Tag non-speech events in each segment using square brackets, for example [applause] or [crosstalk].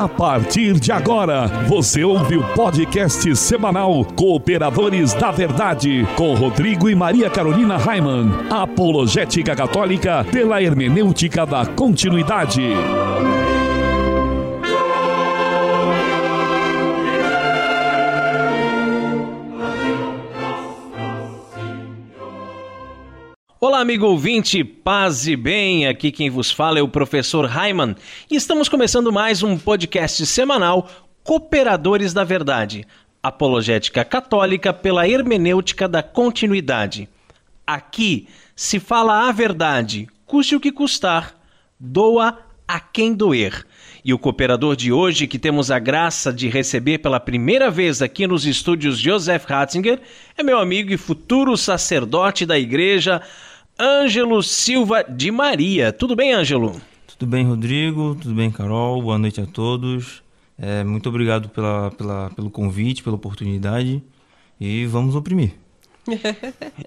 A partir de agora, você ouve o podcast semanal Cooperadores da Verdade, com Rodrigo e Maria Carolina Raiman. Apologética Católica pela hermenêutica da continuidade. Olá, amigo ouvinte, paz e bem. Aqui quem vos fala é o professor Raiman e estamos começando mais um podcast semanal Cooperadores da Verdade, apologética católica pela hermenêutica da continuidade. Aqui se fala a verdade, custe o que custar, doa a quem doer. E o cooperador de hoje, que temos a graça de receber pela primeira vez aqui nos estúdios Joseph Ratzinger, é meu amigo e futuro sacerdote da igreja, Ângelo Silva de Maria. Tudo bem, Ângelo? Tudo bem, Rodrigo? Tudo bem, Carol? Boa noite a todos. É, muito obrigado pela, pela, pelo convite, pela oportunidade e vamos oprimir.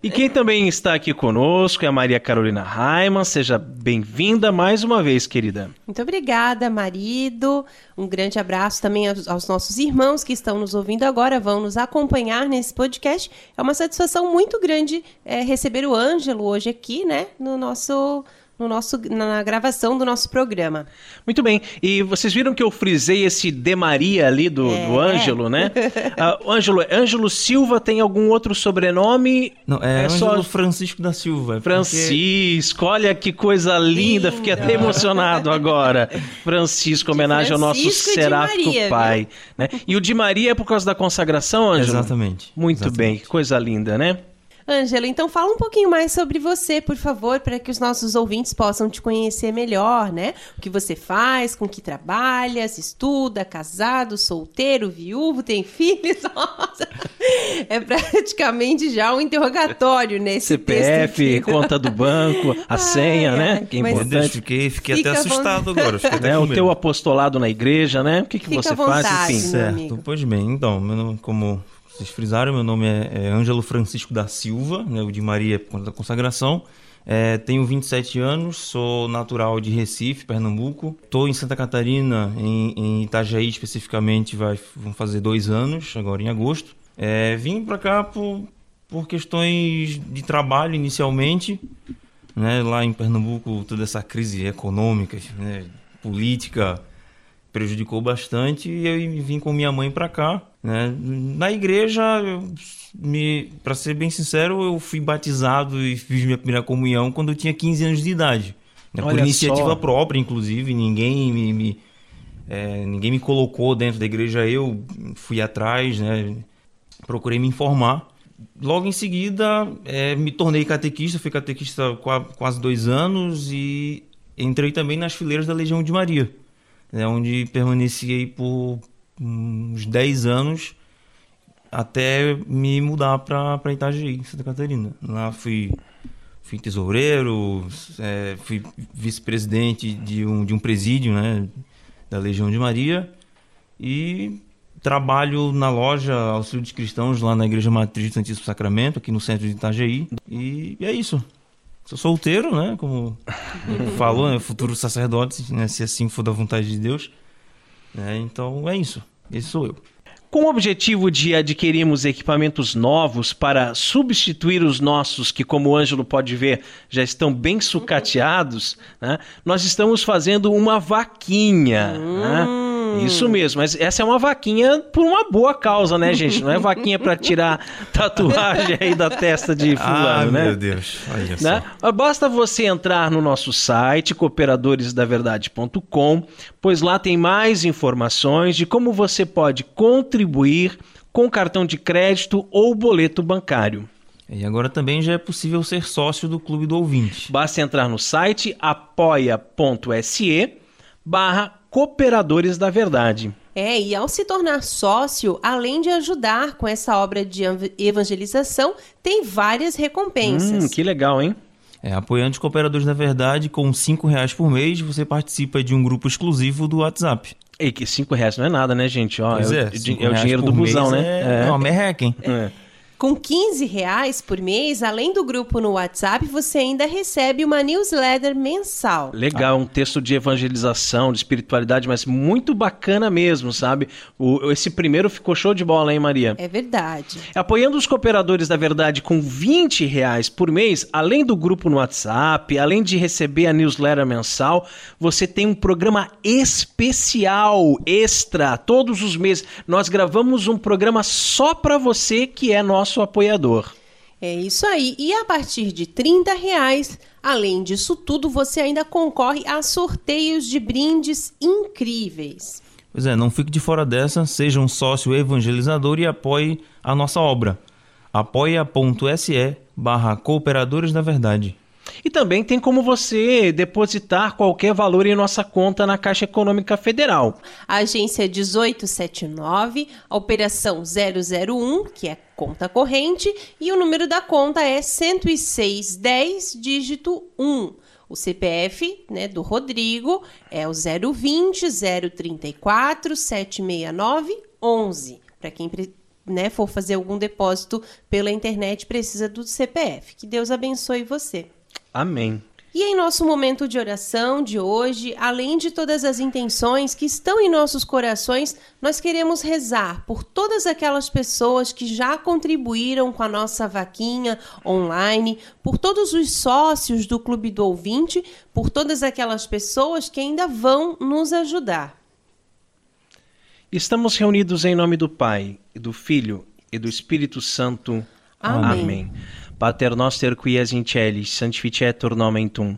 E quem também está aqui conosco é a Maria Carolina Raiman. Seja bem-vinda mais uma vez, querida. Muito obrigada, marido. Um grande abraço também aos, aos, nossos irmãos que estão nos ouvindo agora, vão nos acompanhar nesse podcast. É uma satisfação muito grande é, receber o Ângelo hoje aqui, né, no nosso no nosso, na gravação do nosso programa. Muito bem. E vocês viram que eu frisei esse De Maria ali do, é. do Ângelo, né? uh, [laughs] Ângelo, Ângelo Silva tem algum outro sobrenome? Não, é, é Ângelo só... Francisco da Silva. Francisco, porque... olha que coisa linda. Fiquei até emocionado agora. Francisco, homenagem Francisco ao nosso seráfico Maria, pai. Né? E o de Maria é por causa da consagração, Ângelo? Exatamente. Muito Exatamente. bem, que coisa linda, né? Ângela, então fala um pouquinho mais sobre você, por favor, para que os nossos ouvintes possam te conhecer melhor, né? O que você faz, com que trabalha, se estuda, casado, solteiro, viúvo, tem [laughs] filhos? Nossa, é praticamente já um interrogatório nesse CPF, conta do banco, a [laughs] senha, né? Que é importante. Fiquei, fiquei até assustado agora. Fiquei até [laughs] né? O teu apostolado na igreja, né? O que, que você vontade, faz? Enfim. Certo. Pois bem, então, como vocês frisaram, meu nome é, é Ângelo Francisco da Silva, né, o de Maria por conta da consagração. É, tenho 27 anos, sou natural de Recife, Pernambuco. Estou em Santa Catarina, em, em, Itajaí especificamente, vai, vão fazer dois anos, agora em agosto. É, vim para cá por, por questões de trabalho inicialmente. Né, lá em Pernambuco, toda essa crise econômica, né, política, prejudicou bastante e eu vim com minha mãe para cá. Né? Na igreja, para ser bem sincero, eu fui batizado e fiz minha primeira comunhão quando eu tinha 15 anos de idade. Né? Por iniciativa só. própria, inclusive, ninguém me, me é, ninguém me colocou dentro da igreja, eu fui atrás, né? procurei me informar. Logo em seguida, é, me tornei catequista, fui catequista há quase dois anos e entrei também nas fileiras da Legião de Maria né, onde permaneci por uns 10 anos até me mudar para Itajaí, Santa Catarina. Lá fui, fui tesoureiro, é, fui vice-presidente de um, de um presídio né, da Legião de Maria e trabalho na loja Auxílio de Cristãos lá na Igreja Matriz do Santíssimo Sacramento, aqui no centro de Itajaí. E é isso. Sou solteiro, né? Como falou, né? Futuro sacerdote, né? Se assim for da vontade de Deus. É, então é isso. Esse sou eu. Com o objetivo de adquirirmos equipamentos novos para substituir os nossos, que, como o Ângelo pode ver, já estão bem sucateados, né? nós estamos fazendo uma vaquinha. Hum. Né? Isso mesmo, mas essa é uma vaquinha por uma boa causa, né, gente? Não é vaquinha para tirar tatuagem aí da testa de fulano, ah, né? meu Deus, olha né? só. Basta você entrar no nosso site, cooperadoresdaverdade.com, pois lá tem mais informações de como você pode contribuir com cartão de crédito ou boleto bancário. E agora também já é possível ser sócio do Clube do Ouvinte. Basta entrar no site apoia.se barra Cooperadores da Verdade. É, e ao se tornar sócio, além de ajudar com essa obra de evangelização, tem várias recompensas. Hum, que legal, hein? É, apoiante Cooperadores da Verdade, com cinco reais por mês, você participa de um grupo exclusivo do WhatsApp. E que cinco reais não é nada, né, gente? Ó, pois é, é, é, é o dinheiro do busão, né? É, é uma merreca, hein? É. Com 15 reais por mês, além do grupo no WhatsApp, você ainda recebe uma newsletter mensal. Legal, um texto de evangelização, de espiritualidade, mas muito bacana mesmo, sabe? O, esse primeiro ficou show de bola, hein, Maria? É verdade. Apoiando os cooperadores da verdade com 20 reais por mês, além do grupo no WhatsApp, além de receber a newsletter mensal, você tem um programa especial, extra, todos os meses. Nós gravamos um programa só para você que é nosso apoiador. É isso aí. E a partir de 30 reais, além disso tudo, você ainda concorre a sorteios de brindes incríveis. Pois é, não fique de fora dessa, seja um sócio evangelizador e apoie a nossa obra. apoia.se barra Cooperadores da Verdade. E também tem como você depositar qualquer valor em nossa conta na Caixa Econômica Federal. Agência é 1879, a operação 001, que é conta corrente, e o número da conta é 10610, dígito 1. O CPF né, do Rodrigo é o 020 034 769 11. Para quem né, for fazer algum depósito pela internet, precisa do CPF. Que Deus abençoe você. Amém. E em nosso momento de oração de hoje, além de todas as intenções que estão em nossos corações, nós queremos rezar por todas aquelas pessoas que já contribuíram com a nossa vaquinha online, por todos os sócios do Clube do Ouvinte, por todas aquelas pessoas que ainda vão nos ajudar. Estamos reunidos em nome do Pai, e do Filho e do Espírito Santo. Amém. Amém. Pater noster qui es in celis, sanctificetur nomen tum.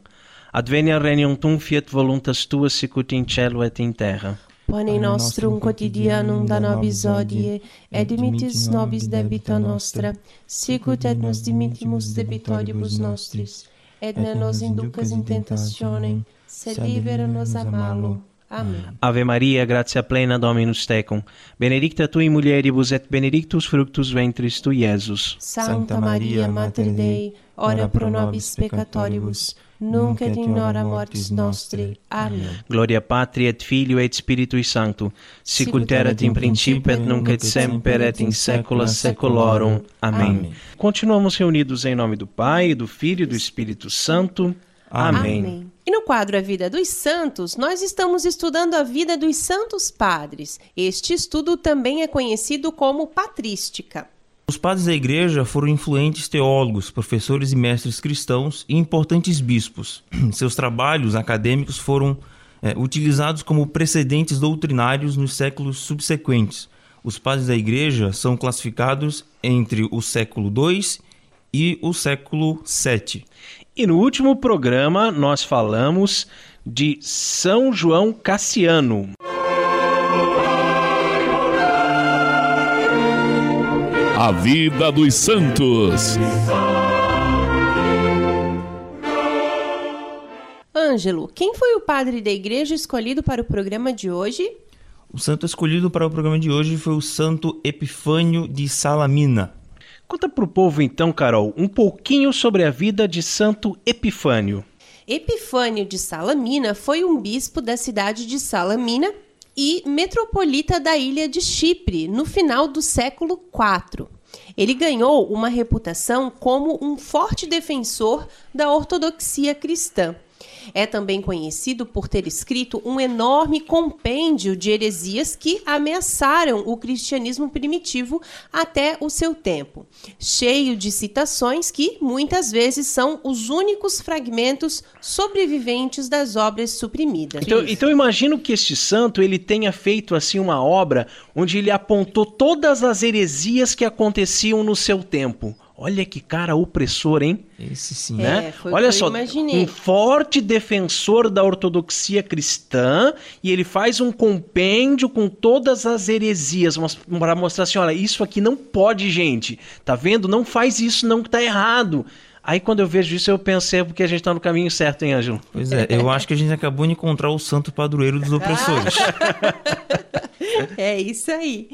Advenia regnum tum, fiat voluntas tua sicut in cielo et in terra. Pane nostrum quotidianum da nobis hodie, et dimittis nobis debita nostra, sicut et nos dimittimus debitoribus nostris, et ne nos inducas in tentationem, sed libera nos a malo. Amém. Ave Maria, gratia plena Dominus tecum, benedicta tui mulieribus et benedictus fructus ventris tui, Iesus. Santa Maria, Mater Dei, ora pro nobis peccatoribus, nunc et in hora mortis nostri. Amém. Gloria Patri et Filio et Spiritui Sancto, sicut erat in principio et nunc et semper et in saecula saeculorum. Amém. Amém. Continuamos reunidos em nome do Pai, do Filho e do Espírito Santo. Amém. E no quadro A Vida dos Santos, nós estamos estudando a vida dos santos padres. Este estudo também é conhecido como patrística. Os padres da igreja foram influentes teólogos, professores e mestres cristãos e importantes bispos. [clears throat] Seus trabalhos acadêmicos foram é, utilizados como precedentes doutrinários nos séculos subsequentes. Os padres da igreja são classificados entre o século II e o século VII. E no último programa nós falamos de São João Cassiano. A vida dos santos. Ângelo, quem foi o padre da igreja escolhido para o programa de hoje? O santo escolhido para o programa de hoje foi o santo Epifânio de Salamina. Conta pro povo então, Carol, um pouquinho sobre a vida de Santo Epifânio. Epifânio de Salamina foi um bispo da cidade de Salamina e metropolita da ilha de Chipre no final do século IV. Ele ganhou uma reputação como um forte defensor da ortodoxia cristã. É também conhecido por ter escrito um enorme compêndio de heresias que ameaçaram o cristianismo primitivo até o seu tempo, cheio de citações que muitas vezes são os únicos fragmentos sobreviventes das obras suprimidas. Então, então imagino que este santo ele tenha feito assim uma obra onde ele apontou todas as heresias que aconteciam no seu tempo. Olha que cara opressor, hein? Esse sim. É, né? foi o Olha só, imaginei. um forte defensor da ortodoxia cristã e ele faz um compêndio com todas as heresias para mostrar assim, olha, isso aqui não pode, gente. Tá vendo? Não faz isso, não que tá errado. Aí quando eu vejo isso eu pensei porque a gente tá no caminho certo, hein, Ângelo? Pois é, eu acho que a gente acabou de encontrar o santo padroeiro dos opressores. [laughs] É isso aí.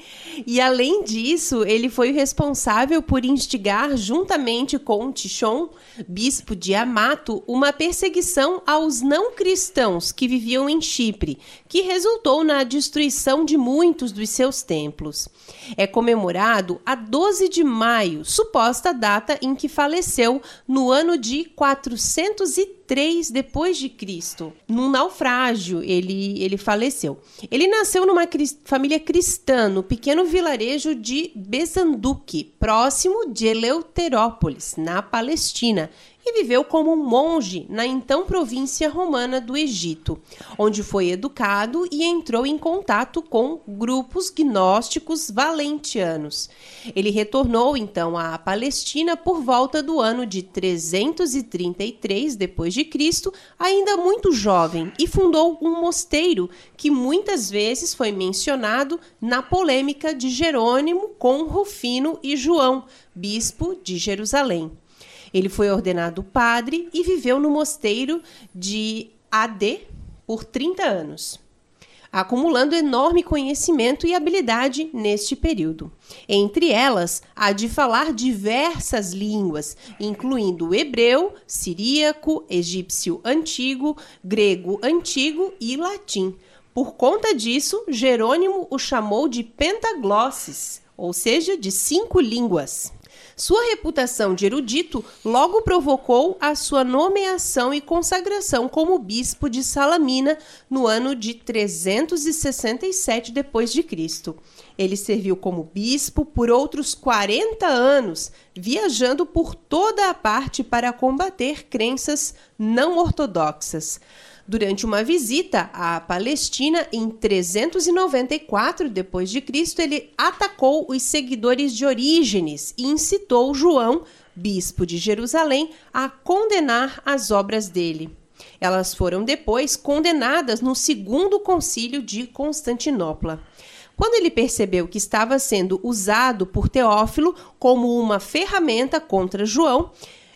E além disso, ele foi responsável por instigar, juntamente com Tichon, bispo de Amato, uma perseguição aos não cristãos que viviam em Chipre, que resultou na destruição de muitos dos seus templos. É comemorado a 12 de maio, suposta data em que faleceu no ano de 403 depois de Cristo. Num naufrágio, ele, ele faleceu. Ele nasceu numa cri família cristã no pequeno vilarejo de Bezanduque, próximo de Eleuterópolis, na Palestina, e viveu como um monge na então província romana do Egito, onde foi educado e entrou em contato com grupos gnósticos valentianos. Ele retornou então à Palestina por volta do ano de 333 depois de Cristo, ainda muito jovem, e fundou um mosteiro que muitas vezes foi mencionado na polêmica de Jerônimo com Rufino e João, bispo de Jerusalém. Ele foi ordenado padre e viveu no mosteiro de AD por 30 anos, acumulando enorme conhecimento e habilidade neste período. Entre elas, há de falar diversas línguas, incluindo hebreu, siríaco, egípcio antigo, grego antigo e latim. Por conta disso, Jerônimo o chamou de Pentaglosses, ou seja, de cinco línguas. Sua reputação de erudito logo provocou a sua nomeação e consagração como bispo de Salamina no ano de 367 d.C. Ele serviu como bispo por outros 40 anos, viajando por toda a parte para combater crenças não ortodoxas. Durante uma visita à Palestina em 394 d.C., ele atacou os seguidores de Orígenes e incitou João, bispo de Jerusalém, a condenar as obras dele. Elas foram depois condenadas no segundo concílio de Constantinopla. Quando ele percebeu que estava sendo usado por Teófilo como uma ferramenta contra João,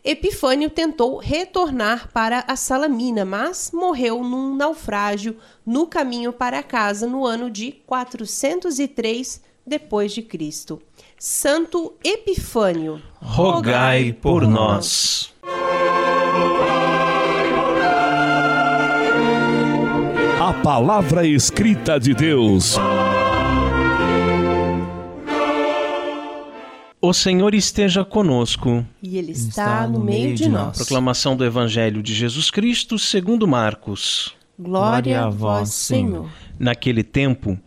Epifânio tentou retornar para a Salamina, mas morreu num naufrágio no caminho para casa no ano de 403 depois de Cristo. Santo Epifânio, rogai por nós. A palavra escrita de Deus. O Senhor esteja conosco. E Ele está, está no, meio de nós. Proclamação do Evangelho de Jesus Cristo segundo Marcos. Glória a vós, Senhor. Naquele tempo,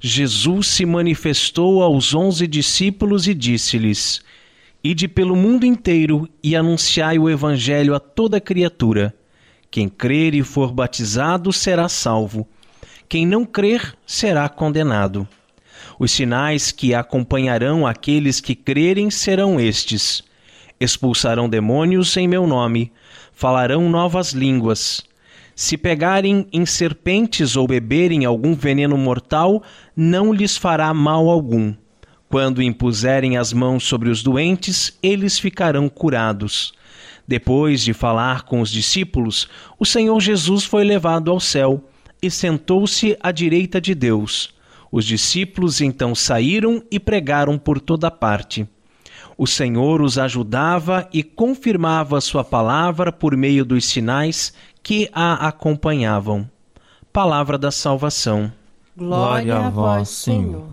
Jesus se manifestou aos onze discípulos e disse-lhes: Ide pelo mundo inteiro e anunciai o Evangelho a toda criatura. Quem crer e for batizado será salvo. Quem não crer será condenado. Os sinais que acompanharão aqueles que crerem serão estes: expulsarão demônios em meu nome, falarão novas línguas. Se pegarem em serpentes ou beberem algum veneno mortal, não lhes fará mal algum. Quando impuserem as mãos sobre os doentes, eles ficarão curados. Depois de falar com os discípulos, o Senhor Jesus foi levado ao céu e sentou-se à direita de Deus. Os discípulos então saíram e pregaram por toda parte. O Senhor os ajudava e confirmava sua palavra por meio dos sinais que a acompanhavam. Palavra da salvação. Glória a vós, Senhor.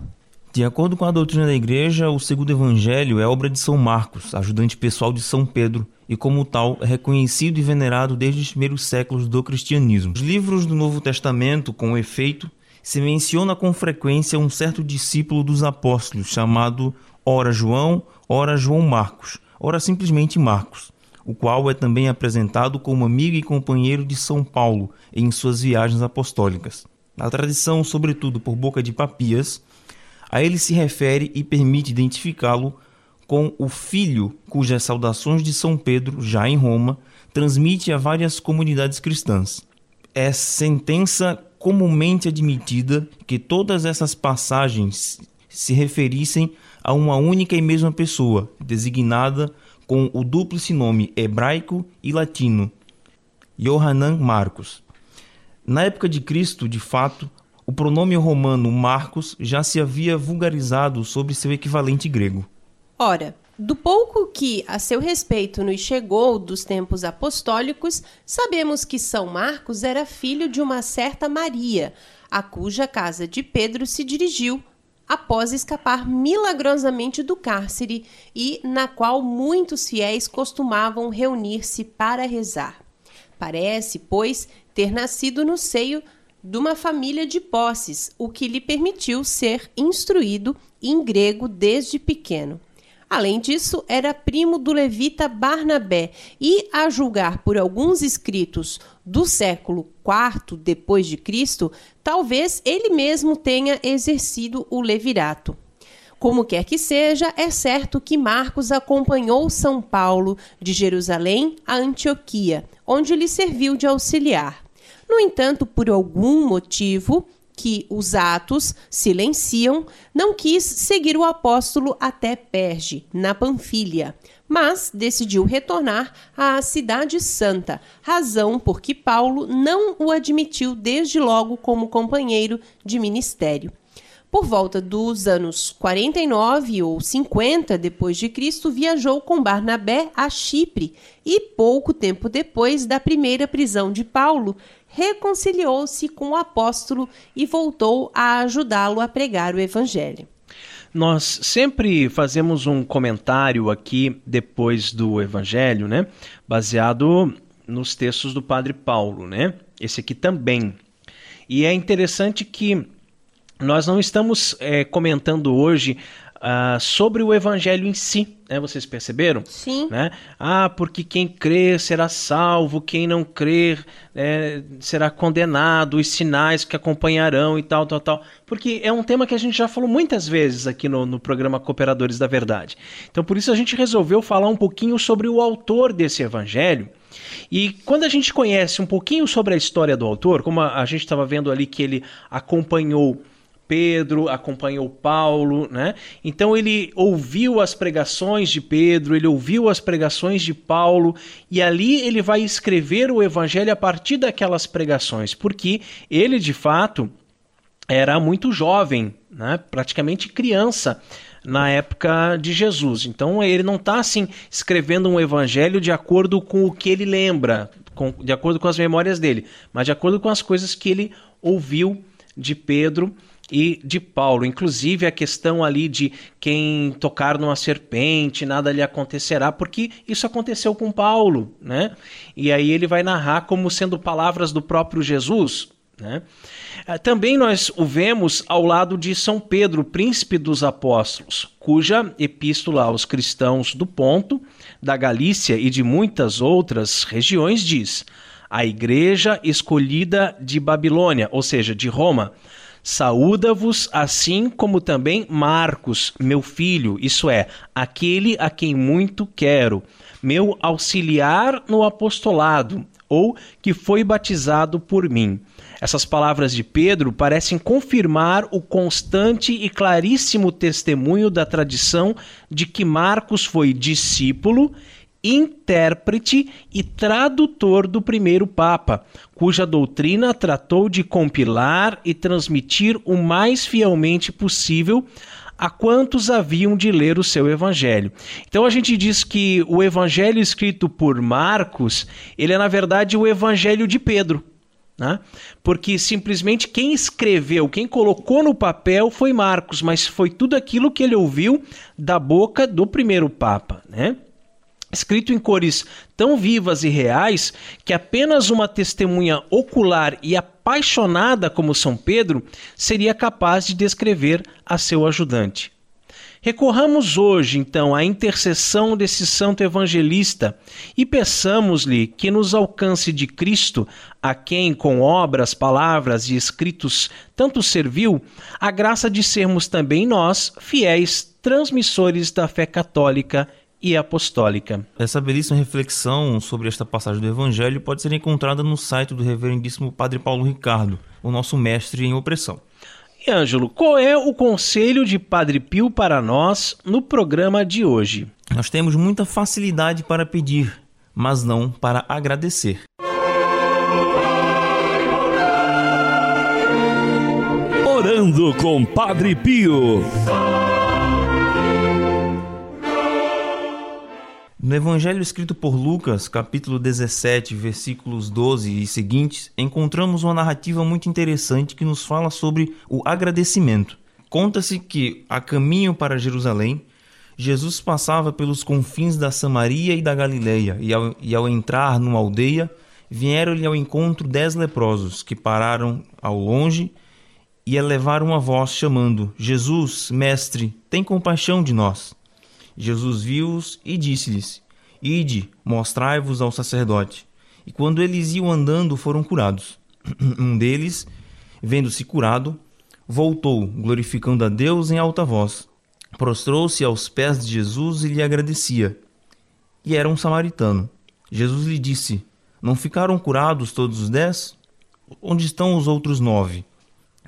De acordo com a doutrina da Igreja, o segundo evangelho é obra de São Marcos, ajudante pessoal de São Pedro, e como tal é reconhecido e venerado desde os primeiros séculos do cristianismo. Os livros do Novo Testamento, com efeito, se menciona com frequência um certo discípulo dos apóstolos chamado ora João, ora João Marcos, ora simplesmente Marcos, o qual é também apresentado como amigo e companheiro de São Paulo em suas viagens apostólicas. Na tradição, sobretudo por boca de Papias, a ele se refere e permite identificá-lo com o filho cujas saudações de São Pedro, já em Roma, transmite a várias comunidades cristãs. É sentença comumente admitida que todas essas passagens se referissem a uma única e mesma pessoa, designada com o dúplice nome hebraico e latino, Yohanan Marcos. Na época de Cristo, de fato, o pronome romano Marcos já se havia vulgarizado sobre seu equivalente grego. Ora, do pouco que a seu respeito nos chegou dos tempos apostólicos, sabemos que São Marcos era filho de uma certa Maria, a cuja casa de Pedro se dirigiu após escapar milagrosamente do cárcere e na qual muitos fiéis costumavam reunir-se para rezar. Parece, pois, ter nascido no seio de uma família de posses, o que lhe permitiu ser instruído em grego desde pequeno. Além disso, era primo do levita Barnabé e, a julgar por alguns escritos do século IV depois de Cristo, talvez ele mesmo tenha exercido o levirato. Como quer que seja, é certo que Marcos acompanhou São Paulo de Jerusalém a Antioquia, onde lhe serviu de auxiliar. No entanto, por algum motivo, que os atos silenciam, não quis seguir o apóstolo até Perge, na Panfilha, mas decidiu retornar à Cidade Santa, razão por que Paulo não o admitiu desde logo como companheiro de ministério. Por volta dos anos 49 ou 50 depois de Cristo, viajou com Barnabé a Chipre e pouco tempo depois da primeira prisão de Paulo, reconciliou-se com o apóstolo e voltou a ajudá-lo a pregar o evangelho. Nós sempre fazemos um comentário aqui depois do evangelho, né? Baseado nos textos do Padre Paulo, né? Esse aqui também. E é interessante que nós não estamos é, comentando hoje uh, sobre o evangelho em si. Né? Vocês perceberam? Sim. Né? Ah, porque quem crer será salvo, quem não crer é, será condenado, os sinais que acompanharão e tal, tal, tal. Porque é um tema que a gente já falou muitas vezes aqui no, no programa Cooperadores da Verdade. Então, por isso a gente resolveu falar um pouquinho sobre o autor desse evangelho. E quando a gente conhece um pouquinho sobre a história do autor, como a, a gente estava vendo ali que ele acompanhou Pedro, acompanhou Paulo, né? Então ele ouviu as pregações de Pedro, ele ouviu as pregações de Paulo e ali ele vai escrever o evangelho a partir daquelas pregações, porque ele de fato era muito jovem, né? Praticamente criança na época de Jesus. Então ele não está assim escrevendo um evangelho de acordo com o que ele lembra, com, de acordo com as memórias dele, mas de acordo com as coisas que ele ouviu de Pedro e de Paulo. Inclusive a questão ali de quem tocar numa serpente, nada lhe acontecerá, porque isso aconteceu com Paulo, né? E aí ele vai narrar como sendo palavras do próprio Jesus, né? Ah, também nós o vemos ao lado de São Pedro, príncipe dos apóstolos, cuja epístola aos cristãos do Ponto, da Galícia e de muitas outras regiões diz: a igreja escolhida de Babilônia, ou seja, de Roma, Saúda-vos, assim como também Marcos, meu filho, isso é, aquele a quem muito quero, meu auxiliar no apostolado, ou que foi batizado por mim. Essas palavras de Pedro parecem confirmar o constante e claríssimo testemunho da tradição de que Marcos foi discípulo intérprete e tradutor do primeiro Papa, cuja doutrina tratou de compilar e transmitir o mais fielmente possível a quantos haviam de ler o seu evangelho. Então a gente diz que o evangelho escrito por Marcos, ele é na verdade o evangelho de Pedro. Né? Porque simplesmente quem escreveu, quem colocou no papel foi Marcos, mas foi tudo aquilo que ele ouviu da boca do primeiro Papa. Né? Escrito em cores tão vivas e reais que apenas uma testemunha ocular e apaixonada como São Pedro seria capaz de descrever a seu ajudante. Recorramos hoje, então, à intercessão desse santo evangelista e peçamos-lhe que nos alcance de Cristo, a quem, com obras, palavras e escritos, tanto serviu, a graça de sermos também nós fiéis transmissores da fé católica e apostólica. Essa belíssima reflexão sobre esta passagem do Evangelho pode ser encontrada no site do Reverendíssimo Padre Paulo Ricardo, o nosso mestre em opressão. E Ângelo, qual é o conselho de Padre Pio para nós no programa de hoje? Nós temos muita facilidade para pedir, mas não para agradecer. Falando com Padre Pio. No Evangelho escrito por Lucas, capítulo 17, versículos 12 e seguintes, encontramos uma narrativa muito interessante que nos fala sobre o agradecimento. Conta-se que, a caminho para Jerusalém, Jesus passava pelos confins da Samaria e da Galileia, e ao, e ao entrar numa aldeia, vieram-lhe ao encontro dez leprosos, que pararam ao longe e elevaram a voz, chamando: Jesus, mestre, tem compaixão de nós. Jesus viu-os e disse-lhes: Ide, mostrai-vos ao sacerdote. E quando eles iam andando, foram curados. [clears throat] Um deles, vendo-se curado, voltou, glorificando a Deus em alta voz. Prostrou-se aos pés de Jesus e lhe agradecia. E era um samaritano. Jesus lhe disse: Não ficaram curados todos os dez? Onde estão os outros nove?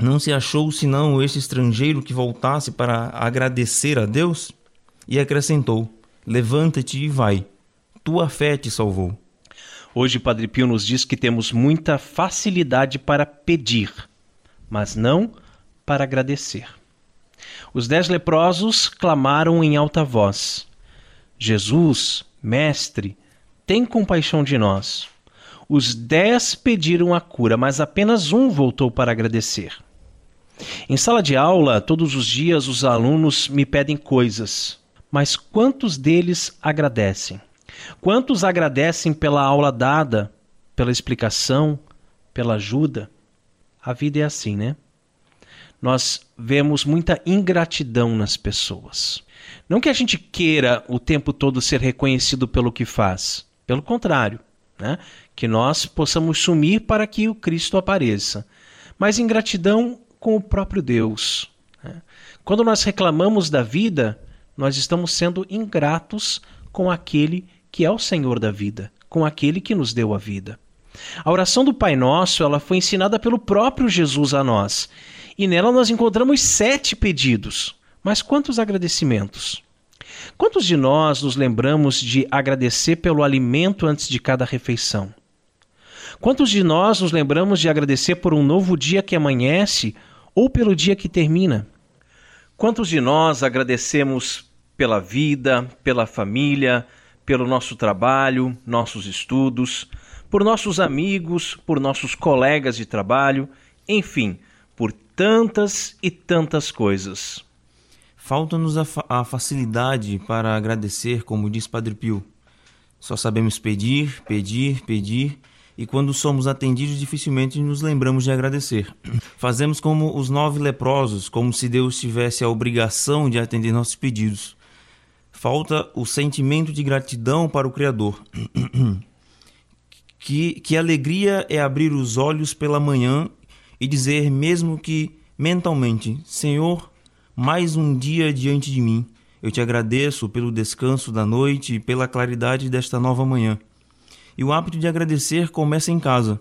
Não se achou senão este estrangeiro que voltasse para agradecer a Deus? E acrescentou: Levanta-te e vai. Tua fé te salvou. Hoje, Padre Pio nos diz que temos muita facilidade para pedir, mas não para agradecer. Os dez leprosos clamaram em alta voz: Jesus, Mestre, tem compaixão de nós. Os dez pediram a cura, mas apenas um voltou para agradecer. Em sala de aula, todos os dias os alunos me pedem coisas, mas quantos deles agradecem? Quantos agradecem pela aula dada, pela explicação, pela ajuda? A vida é assim, né? Nós vemos muita ingratidão nas pessoas. Não que a gente queira o tempo todo ser reconhecido pelo que faz, pelo contrário, né? que nós possamos sumir para que o Cristo apareça. Mas ingratidão com o próprio Deus. Né? Quando nós reclamamos da vida, nós estamos sendo ingratos com aquele que é o Senhor da vida, com aquele que nos deu a vida. A oração do Pai Nosso ela foi ensinada pelo próprio Jesus a nós, e nela nós encontramos sete pedidos. Mas quantos agradecimentos? Quantos de nós nos lembramos de agradecer pelo alimento antes de cada refeição? Quantos de nós nos lembramos de agradecer por um novo dia que amanhece ou pelo dia que termina? Quantos de nós agradecemos pela vida, pela família, pelo nosso trabalho, nossos estudos, por nossos amigos, por nossos colegas de trabalho, enfim, por tantas e tantas coisas? Falta-nos a, fa a facilidade para agradecer, como diz Padre Pio. Só sabemos pedir, pedir, pedir e quando somos atendidos, dificilmente nos lembramos de agradecer. [clears throat] Fazemos como os nove leprosos, como se Deus tivesse a obrigação de atender nossos pedidos. Falta o sentimento de gratidão para o Criador. [clears throat] que, que alegria é abrir os olhos pela manhã e dizer, mesmo que mentalmente: Senhor, mais um dia diante de mim. Eu te agradeço pelo descanso da noite e pela claridade desta nova manhã. E o hábito de agradecer começa em casa.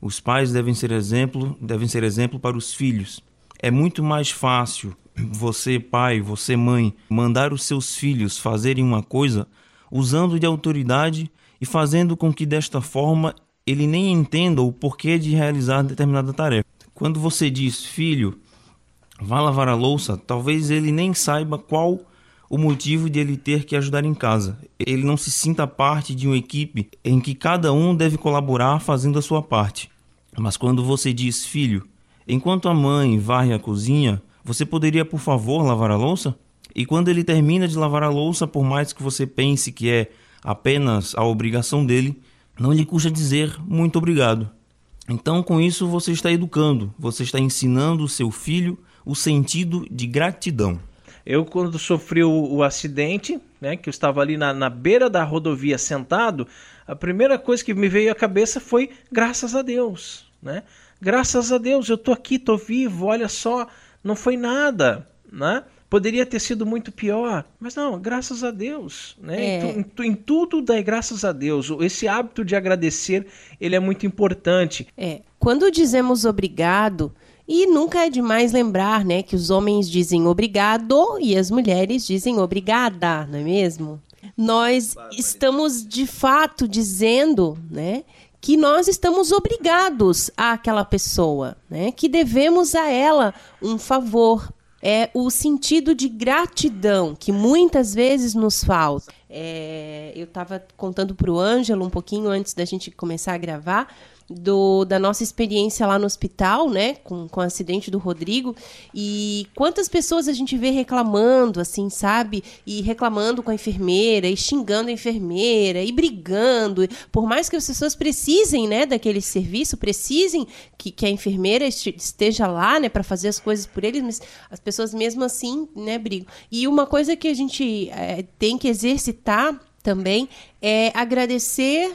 Os pais devem ser exemplo, devem ser exemplo para os filhos. É muito mais fácil você, pai, você, mãe, mandar os seus filhos fazerem uma coisa usando de autoridade e fazendo com que desta forma ele nem entenda o porquê de realizar determinada tarefa. Quando você diz, filho, vá lavar a louça, talvez ele nem saiba qual o motivo de ele ter que ajudar em casa. Ele não se sinta parte de uma equipe em que cada um deve colaborar fazendo a sua parte. Mas quando você diz, filho, enquanto a mãe varre a cozinha, você poderia, por favor, lavar a louça? E quando ele termina de lavar a louça, por mais que você pense que é apenas a obrigação dele, não lhe custa dizer muito obrigado. Então, com isso, você está educando, você está ensinando o seu filho o sentido de gratidão. Eu, quando sofri o, o acidente, né, que eu estava ali na, na beira da rodovia sentado, a primeira coisa que me veio à cabeça foi graças a Deus, né? Graças a Deus, eu tô aqui, tô vivo, olha só, não foi nada, né? Poderia ter sido muito pior, mas não, graças a Deus, né? É. Em, em, em, tudo dá graças a Deus. Esse hábito de agradecer, ele é muito importante. É, quando dizemos obrigado, e nunca é demais lembrar, né, que os homens dizem obrigado e as mulheres dizem obrigada, não é mesmo? Nós estamos de fato dizendo, né, que nós estamos obrigados àquela pessoa, né? Que devemos a ela um favor. É o sentido de gratidão que muitas vezes nos falta. É, eu estava contando para o Ângelo um pouquinho antes da gente começar a gravar do, da nossa experiência lá no hospital, né, com, com o acidente do Rodrigo, e quantas pessoas a gente vê reclamando, assim, sabe? E reclamando com a enfermeira, e xingando a enfermeira, e brigando. Por mais que as pessoas precisem, né, daquele serviço, precisem que, que a enfermeira esteja lá, né, para fazer as coisas por eles, mas as pessoas mesmo assim, né, brigam. E uma coisa que a gente é, tem que exercitar também é agradecer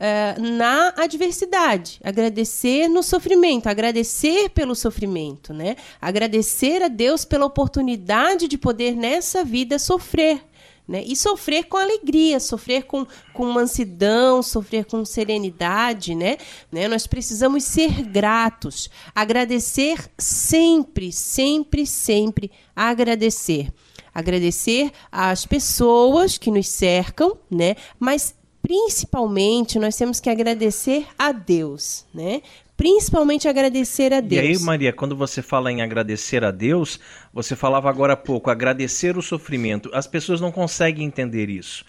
uh, na adversidade, agradecer no sofrimento, agradecer pelo sofrimento, né? Agradecer a Deus pela oportunidade de poder nessa vida sofrer. Né? E sofrer com alegria, sofrer com, com mansidão, sofrer com serenidade, né? né? Nós precisamos ser gratos, agradecer sempre, sempre, sempre agradecer. Agradecer às pessoas que nos cercam, né? Mas principalmente nós temos que agradecer a Deus, né? Principalmente agradecer a Deus. E aí, Maria, quando você fala em agradecer a Deus, você falava agora há pouco, agradecer o sofrimento. As pessoas não conseguem entender isso.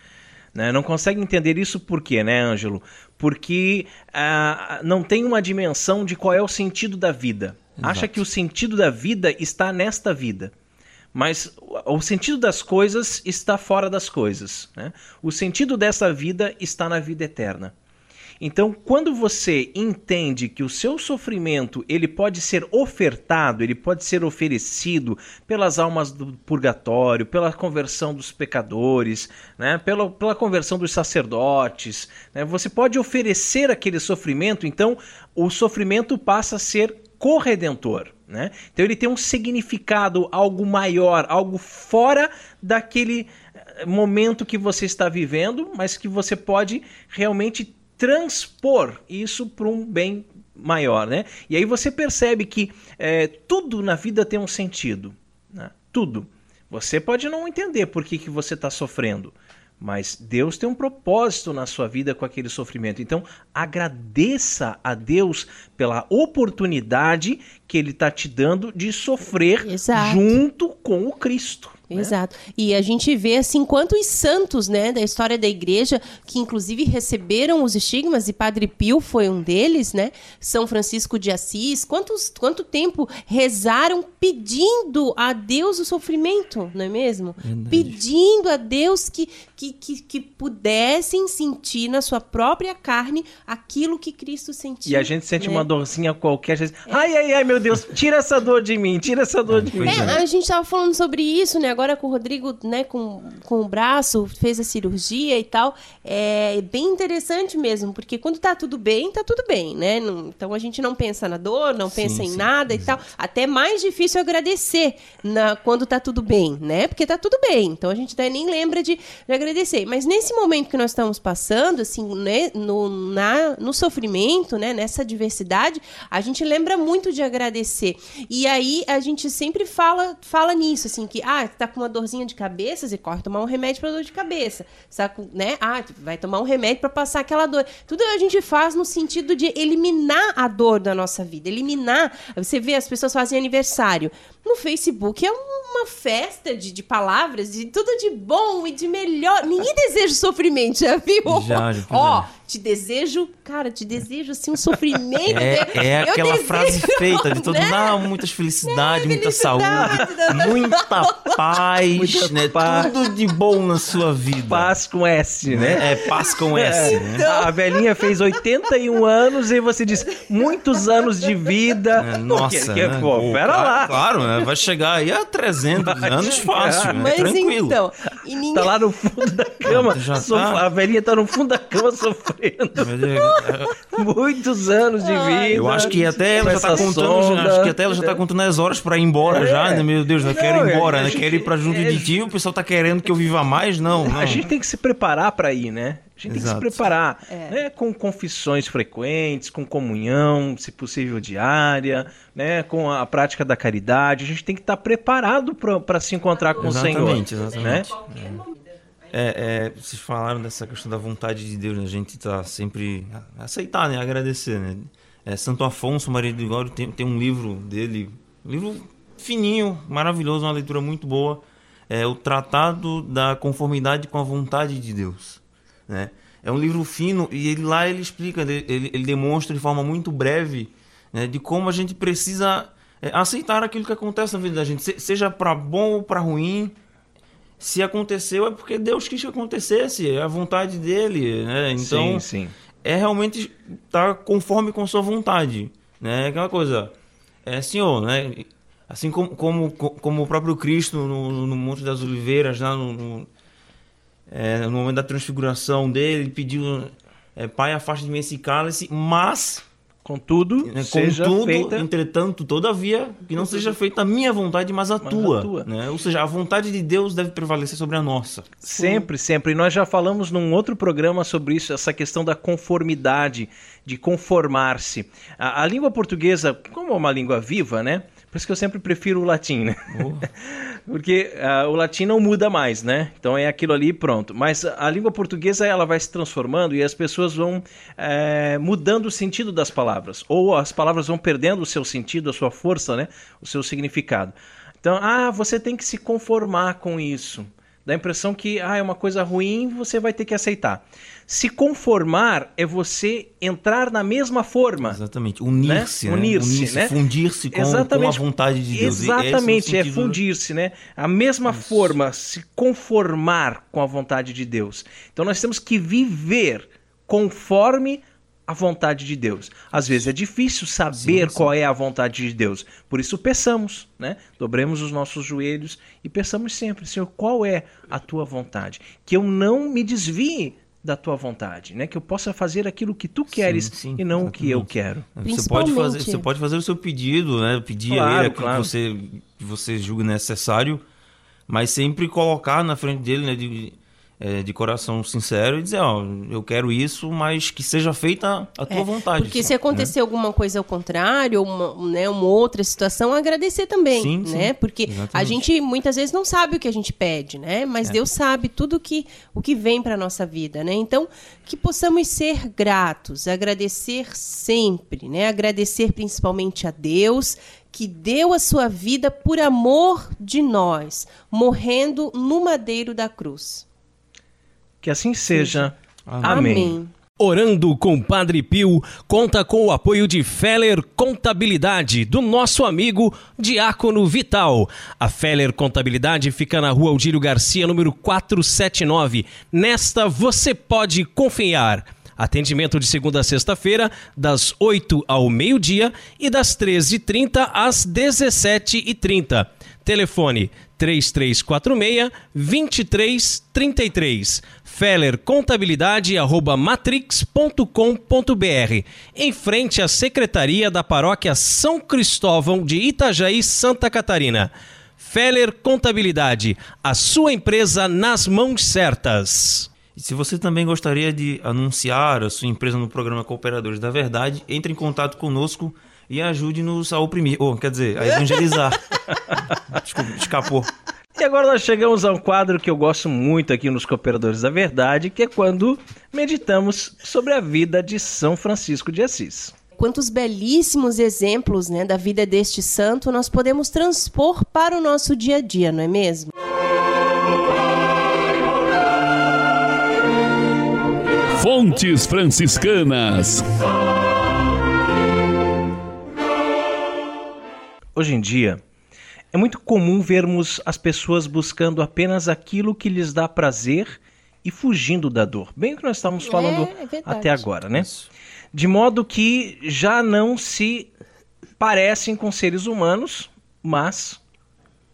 Né? Não conseguem entender isso por quê, né, Ângelo? Porque ah, não tem uma dimensão de qual é o sentido da vida. Exato. Acha que o sentido da vida está nesta vida. Mas o sentido das coisas está fora das coisas. Né? O sentido dessa vida está na vida eterna. Então, quando você entende que o seu sofrimento ele pode ser ofertado, ele pode ser oferecido pelas almas do purgatório, pela conversão dos pecadores, né? pela, pela conversão dos sacerdotes, né? você pode oferecer aquele sofrimento, então o sofrimento passa a ser corredentor. Né? Então ele tem um significado, algo maior, algo fora daquele eh, momento que você está vivendo, mas que você pode realmente transpor isso para um bem maior. Né? E aí você percebe que é, tudo na vida tem um sentido. Né? Tudo. Você pode não entender por que, que você está sofrendo. Mas Deus tem um propósito na sua vida com aquele sofrimento. Então, agradeça a Deus pela oportunidade que Ele está te dando de sofrer Exato. junto com o Cristo. Né? Exato. E a gente vê assim quantos santos, né, da história da igreja que inclusive receberam os estigmas e Padre Pio foi um deles, né? São Francisco de Assis, quantos quanto tempo rezaram pedindo a Deus o sofrimento, não é mesmo? Verdade. Pedindo a Deus que, que, que, que pudessem sentir na sua própria carne aquilo que Cristo sentiu. E a gente sente né? uma dorzinha qualquer, gente, é. ai ai ai, meu Deus, tira essa dor de mim, tira essa dor de mim. É, a gente tava falando sobre isso, né? Agora com o Rodrigo, né, com, com o braço, fez a cirurgia e tal. É bem interessante mesmo, porque quando tá tudo bem, tá tudo bem, né? Não, então a gente não pensa na dor, não sim, pensa em sim, nada exato. e tal. Até mais difícil agradecer na, quando tá tudo bem, né? Porque tá tudo bem. Então a gente até nem lembra de, de agradecer. Mas nesse momento que nós estamos passando, assim, né, no, na, no sofrimento, né, nessa diversidade, a gente lembra muito de agradecer. E aí a gente sempre fala, fala nisso, assim, que, ah, tá com uma dorzinha de cabeça, você corre tomar um remédio para dor de cabeça. Sabe, né? Ah, vai tomar um remédio para passar aquela dor. Tudo a gente faz no sentido de eliminar a dor da nossa vida, eliminar. Você vê as pessoas fazem aniversário. No Facebook é uma festa de, de palavras, de tudo de bom e de melhor. Ninguém deseja sofrimento, já viu? Já, já Ó, te desejo, cara, te desejo assim um sofrimento. É, é aquela desejo, frase feita de todo né? não, muitas felicidades, né? muita felicidade, saúde, muita paz, muita né? Paz. Tudo de bom na sua vida. Paz com S, né? É, paz com S. É. Né? Então... A velhinha fez 81 anos e você diz muitos anos de vida. É, nossa, que, que, né? pô, pera claro, lá. Claro, né? Vai chegar aí a 300 anos fácil, né? Mas Tranquilo. então, e ninguém... Tá lá no fundo da cama. Tá... A velhinha tá no fundo da cama sofrendo sofrendo. Muitos anos de vida. Eu acho que até ela já tá contando, acho que até ela já tá contando as horas para ir embora é. já, né? Meu Deus, eu quero ir embora, né? Quero ir para junto é... de ti, o pessoal tá querendo que eu viva mais, não, não. A gente tem que se preparar para ir, né? A gente Exato. tem que se preparar, é. né? Com confissões frequentes, com comunhão, se possível diária, né? Com a prática da caridade. A gente tem que estar preparado para se encontrar com exatamente, o Senhor. Exatamente, né? É, é, vocês falaram dessa questão da vontade de Deus, né? a gente tá sempre aceitar, né? Agradecer, né? É, Santo Afonso Maria de Ligório tem, tem um livro dele, um livro fininho, maravilhoso, uma leitura muito boa. É o Tratado da Conformidade com a Vontade de Deus, né? É um livro fino e ele, lá ele explica, ele, ele demonstra de forma muito breve né, de como a gente precisa é, aceitar aquilo que acontece na vida da gente, seja para bom ou para ruim. Se aconteceu é porque Deus quis que acontecesse, é a vontade dele, né? Então, sim, sim. é realmente estar tá conforme com sua vontade, né? Aquela coisa, é Senhor, né? Assim como, como, como o próprio Cristo no, no Monte das Oliveiras, lá no, no, é, no momento da transfiguração dele, ele pediu, é, Pai, afaste de mim esse cálice, mas Contudo, né? seja Contudo, feita... entretanto, todavia, que não seja feita a minha vontade, mas a Mas tua. a tua. Né? Ou seja, a vontade de Deus deve prevalecer sobre a nossa. Sempre, sempre. E nós já falamos num outro programa sobre isso, essa questão da conformidade, de conformar-se. A, a língua portuguesa, como é uma língua viva, né? Por isso que eu sempre prefiro o latim, né? [laughs] Porque ah, o latim não muda mais, né? Então é aquilo ali e pronto. Mas a língua portuguesa ela vai se transformando e as pessoas vão eh, mudando o sentido das palavras. Ou as palavras vão perdendo o seu sentido, a sua força, né? O seu significado. Então, ah, você tem que se conformar com isso. Dá a impressão que ah, é uma coisa ruim, você vai ter que aceitar. Se conformar é você entrar na mesma forma. Exatamente. Unir-se, Né? né? Unir-se, né? fundir-se com, com a vontade de Deus. É Exatamente, é, sentido- fundir-se, né? A mesma forma, se conformar com a vontade de Deus. Então nós temos que viver conforme a vontade de Deus. Às vezes é difícil saber qual é a vontade de Deus. Por isso peçamos, né? Dobremos os nossos joelhos e peçamos sempre, Senhor, qual é a tua vontade? Que eu não me desvie da tua vontade, né? Que eu possa fazer aquilo que tu queres sim, e não o que eu exatamente. quero. Você pode, fazer, você pode fazer o seu pedido, né? Pedir Claro, a ele aquilo claro. que você, que você julga necessário, mas sempre colocar na frente dele, né? De, é, de coração sincero e dizer, ó, eu quero isso, mas que seja feita a tua vontade. Porque se né? acontecer alguma coisa ao contrário, ou uma, né, uma outra situação, agradecer também, Sim, né? sim, Porque a exatamente. É. gente muitas vezes não sabe o que a gente pede, né? Mas Deus sabe tudo que, o que vem para nossa vida, né? Então, que possamos ser gratos, agradecer sempre, né? Agradecer principalmente a Deus que deu a sua vida por amor de nós, morrendo no madeiro da cruz. Que assim seja. Amém. Amém. Orando com Padre Pio conta com o apoio de Feller Contabilidade, do nosso amigo Diácono Vital. A Feller Contabilidade fica na rua Aldírio Garcia, número 479. Nesta você pode confiar. Atendimento de segunda a sexta-feira, das 8 ao meio-dia e das 13h30 às 17h30. Telefone 3346 2333 fellercontabilidade@matrix.com.br, em frente à Secretaria da Paróquia São Cristóvão de Itajaí, Santa Catarina. Feller Contabilidade, a sua empresa nas mãos certas. E se você também gostaria de anunciar a sua empresa no programa Cooperadores da Verdade, entre em contato conosco e ajude-nos a oprimir, ou quer dizer, a evangelizar. [laughs] Desculpa, escapou. E agora nós chegamos a um quadro que eu gosto muito aqui nos Cooperadores da Verdade, que é quando meditamos sobre a vida de São Francisco de Assis. Quantos belíssimos exemplos né, da vida deste santo nós podemos transpor para o nosso dia a dia, não é mesmo? Fontes franciscanas. Hoje em dia, é muito comum vermos as pessoas buscando apenas aquilo que lhes dá prazer e fugindo da dor. Bem o que nós estávamos falando é verdade. até agora, né? De modo que já não se parecem com seres humanos, mas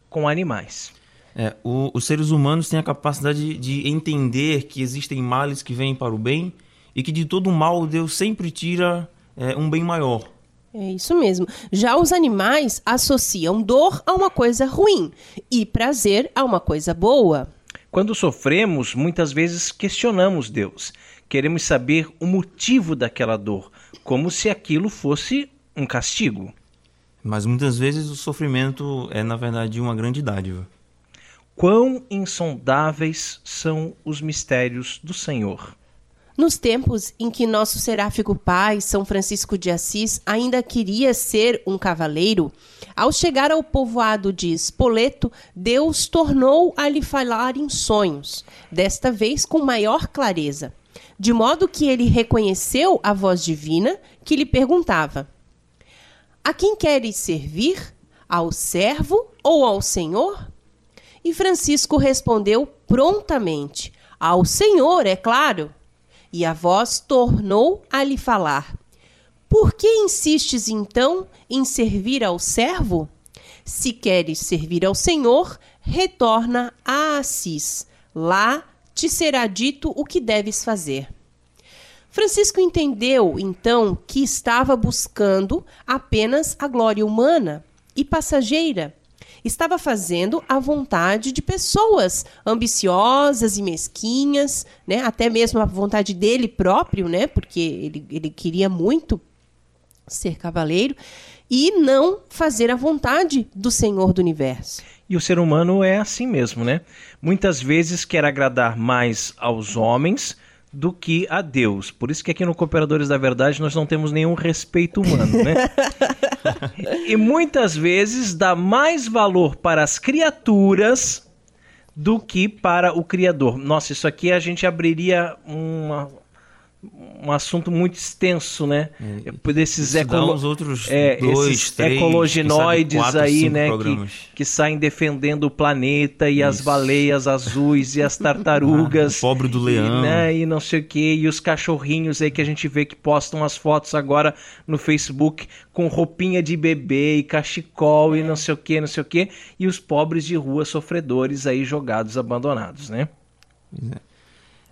com animais. É, o- os seres humanos têm a capacidade de, de entender que existem males que vêm para o bem e que de todo mal Deus sempre tira é, um bem maior. É isso mesmo. Já os animais associam dor a uma coisa ruim e prazer a uma coisa boa. Quando sofremos, muitas vezes questionamos Deus. Queremos saber o motivo daquela dor, como se aquilo fosse um castigo. Mas muitas vezes o sofrimento é, na verdade, uma grande dádiva. Quão insondáveis são os mistérios do Senhor. Nos tempos em que nosso seráfico pai, São Francisco de Assis, ainda queria ser um cavaleiro, ao chegar ao povoado de Spoleto, Deus tornou a lhe falar em sonhos, desta vez com maior clareza, de modo que ele reconheceu a voz divina que lhe perguntava: A quem queres servir? Ao servo ou ao Senhor? E Francisco respondeu prontamente: Ao Senhor, é claro. E a voz tornou a lhe falar: Por que insistes então em servir ao servo? Se queres servir ao Senhor, retorna a Assis. Lá te será dito o que deves fazer. Francisco entendeu, então, que estava buscando apenas a glória humana e passageira estava fazendo a vontade de pessoas ambiciosas e mesquinhas, né? até mesmo a vontade dele próprio, né? porque ele, ele queria muito ser cavaleiro, e não fazer a vontade do Senhor do universo. E o ser humano é assim mesmo, né? Muitas vezes quer agradar mais aos homens do que a Deus. Por isso que aqui no Cooperadores da Verdade nós não temos nenhum respeito humano, né? [laughs] [laughs] e muitas vezes dá mais valor para as criaturas do que para o Criador. Nossa, isso aqui a gente abriria uma, um assunto muito extenso, né? É, Desses ecolo... outros é, dois, esses três, ecologinoides quatro, aí, né? Que, que, saem defendendo o planeta e Isso. as baleias azuis e as [laughs] tartarugas. Ah, pobre do leão. E, né, e não sei o que. E os cachorrinhos aí que a gente vê que postam as fotos agora no Facebook com roupinha de bebê e cachecol é. e não sei o que, não sei o que. E os pobres de rua sofredores aí jogados, abandonados, né? É.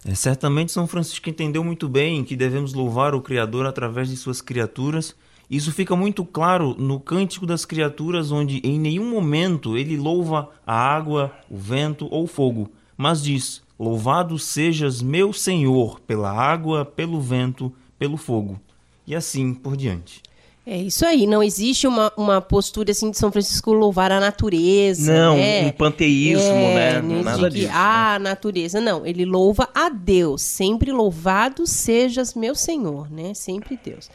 É, certamente São Francisco entendeu muito bem que devemos louvar o Criador através de suas criaturas. Isso fica muito claro no Cântico das Criaturas, onde em nenhum momento ele louva a água, o vento ou o fogo, mas diz: Louvado sejas meu Senhor pela água, pelo vento, pelo fogo. E assim por diante. É isso aí, não existe uma, uma postura assim de São Francisco louvar a natureza. Não, né? um panteísmo, é, né? Nada de que, disso. Ah, né? natureza. Não, ele louva a Deus. Sempre louvado sejas meu Senhor, né? Sempre Deus.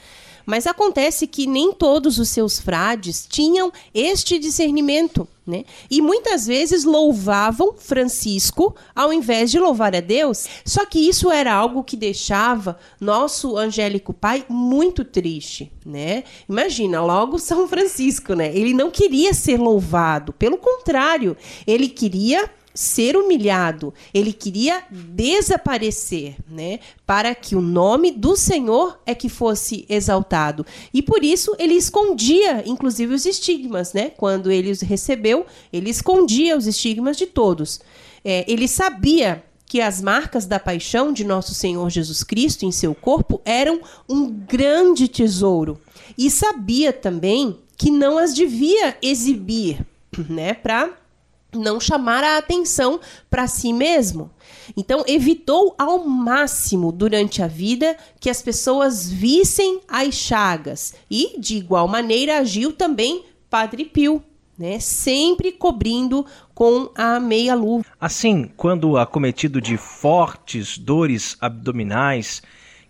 Mas acontece que nem todos os seus frades tinham este discernimento. Né? E muitas vezes louvavam Francisco ao invés de louvar a Deus. Só que isso era algo que deixava nosso angélico pai muito triste, né? Imagina, logo São Francisco, né? Ele não queria ser louvado, pelo contrário, ele queria ser humilhado, ele queria desaparecer, né? Para que o nome do Senhor é que fosse exaltado. E por isso ele escondia, inclusive, os estigmas, né? Quando ele os recebeu, ele escondia os estigmas de todos. É, ele sabia que as marcas da paixão de nosso Senhor Jesus Cristo em seu corpo eram um grande tesouro. E sabia também que não as devia exibir, né? Para não chamar a atenção para si mesmo. Então, evitou ao máximo durante a vida que as pessoas vissem as chagas. E, de igual maneira, agiu também Padre Pio, né? sempre cobrindo com a meia-luva. Assim, quando acometido de fortes dores abdominais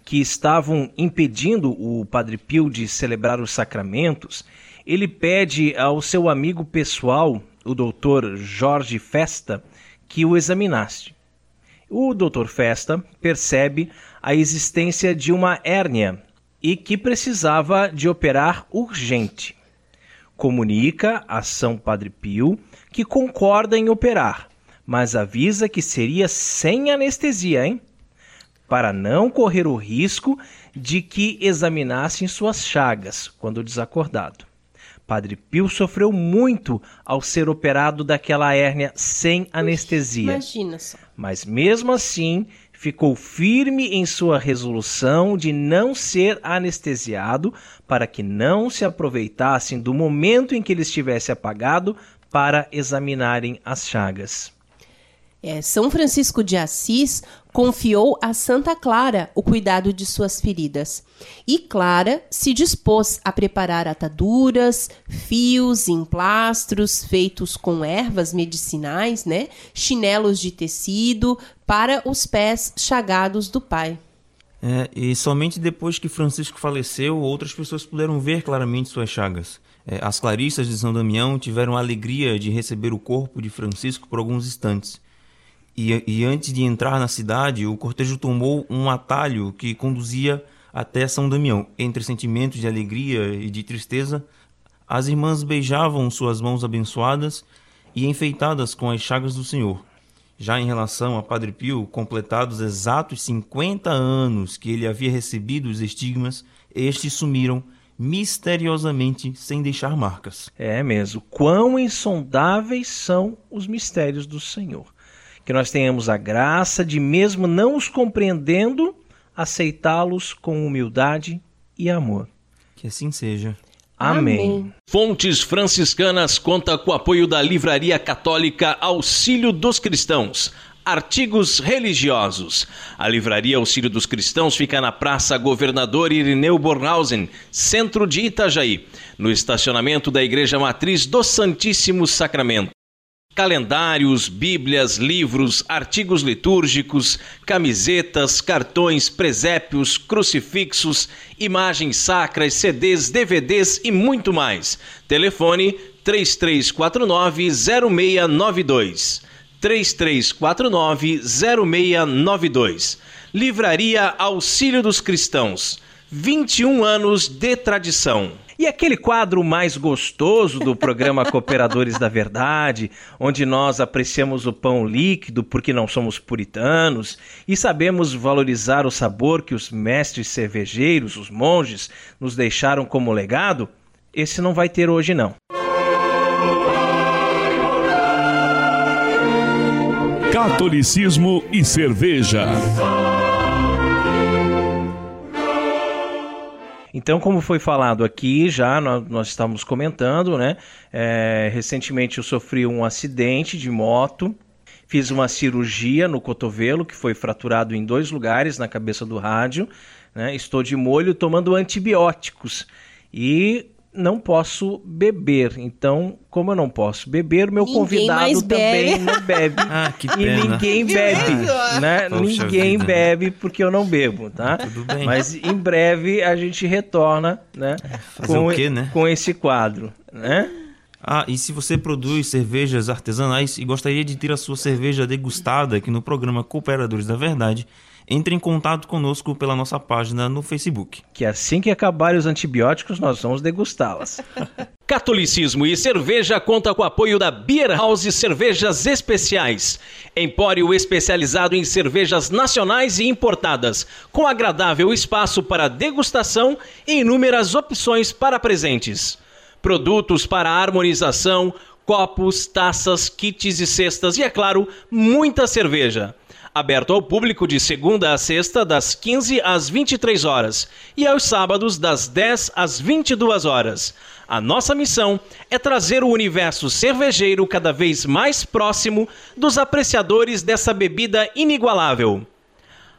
que estavam impedindo o Padre Pio de celebrar os sacramentos, ele pede ao seu amigo pessoal, o doutor Jorge Festa que o examinaste. O doutor Festa percebe a existência de uma hérnia e que precisava de operar urgente. Comunica a São Padre Pio que concorda em operar, mas avisa que seria sem anestesia, hein? Para não correr o risco de que examinassem suas chagas quando desacordado. Padre Pio sofreu muito ao ser operado daquela hérnia sem anestesia. Imagina só. Mas mesmo assim, ficou firme em sua resolução de não ser anestesiado para que não se aproveitassem do momento em que ele estivesse apagado para examinarem as chagas. É, São Francisco de Assis confiou a Santa Clara o cuidado de suas feridas. E Clara se dispôs a preparar ataduras, fios, emplastros feitos com ervas medicinais, né? chinelos de tecido para os pés chagados do pai. É, e somente depois que Francisco faleceu, outras pessoas puderam ver claramente suas chagas. É, as claristas de São Damião tiveram a alegria de receber o corpo de Francisco por alguns instantes. E, e antes de entrar na cidade, o cortejo tomou um atalho que conduzia até São Damião. Entre sentimentos de alegria e de tristeza, as irmãs beijavam suas mãos abençoadas e enfeitadas com as chagas do Senhor. Já em relação a Padre Pio, completados exatos 50 anos que ele havia recebido os estigmas, estes sumiram misteriosamente sem deixar marcas. É mesmo. Quão insondáveis são os mistérios do Senhor que nós tenhamos a graça de, mesmo não os compreendendo, aceitá-los com humildade e amor. Que assim seja. Amém. Amém. Fontes Franciscanas conta com o apoio da Livraria Católica Auxílio dos Cristãos. Artigos religiosos. A Livraria Auxílio dos Cristãos fica na Praça Governador Irineu Bornhausen, centro de Itajaí, no estacionamento da Igreja Matriz do Santíssimo Sacramento calendários, bíblias, livros, artigos litúrgicos, camisetas, cartões, presépios, crucifixos, imagens sacras, CDs, DVDs e muito mais. Telefone 3349-0692. 3349-0692. Livraria Auxílio dos Cristãos. 21 anos de tradição. E aquele quadro mais gostoso do programa [laughs] Cooperadores da Verdade, onde nós apreciamos o pão líquido porque não somos puritanos e sabemos valorizar o sabor que os mestres cervejeiros, os monges, nos deixaram como legado, esse não vai ter hoje não. Catolicismo e cerveja. Então, como foi falado aqui, já nós, nós estamos comentando, né? É, recentemente eu sofri um acidente de moto, fiz uma cirurgia no cotovelo que foi fraturado em dois lugares na cabeça do rádio. Né? Estou de molho tomando antibióticos e não posso beber. Então, como eu não posso beber, meu ninguém convidado também não bebe. [laughs] ah, que pena. E ninguém bebe, né? Poxa ninguém vida. bebe porque eu não bebo, tá? Tudo bem. Mas em breve a gente retorna, né? É, fazer com, o quê, né? Com esse quadro, né? Ah, e se você produz cervejas artesanais e gostaria de ter a sua cerveja degustada aqui no programa Cooperadores da Verdade, entre em contato conosco pela nossa página no Facebook. Que assim que acabarem os antibióticos, nós vamos degustá-las. [laughs] Catolicismo e cerveja conta com o apoio da Beer House Cervejas Especiais, empório especializado em cervejas nacionais e importadas, com agradável espaço para degustação e inúmeras opções para presentes. Produtos para harmonização, copos, taças, kits e cestas e, é claro, muita cerveja aberto ao público de segunda a sexta, das 15 às 23 horas, e aos sábados, das 10 às 22 horas. A nossa missão é trazer o universo cervejeiro cada vez mais próximo dos apreciadores dessa bebida inigualável.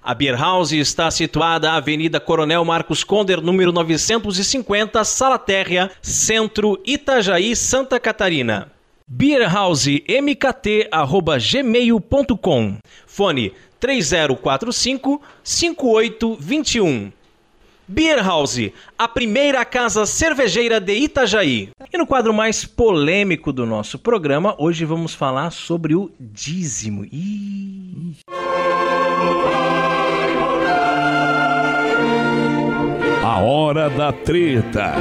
A Beer House está situada à Avenida Coronel Marcos Conder, número 950, Sala Térrea, Centro, Itajaí, Santa Catarina beerhousemkt@gmail.com. Fone 3045 5821. Beer House, a primeira casa cervejeira de Itajaí. E no quadro mais polêmico do nosso programa, hoje vamos falar sobre o dízimo. Ih. A hora da treta.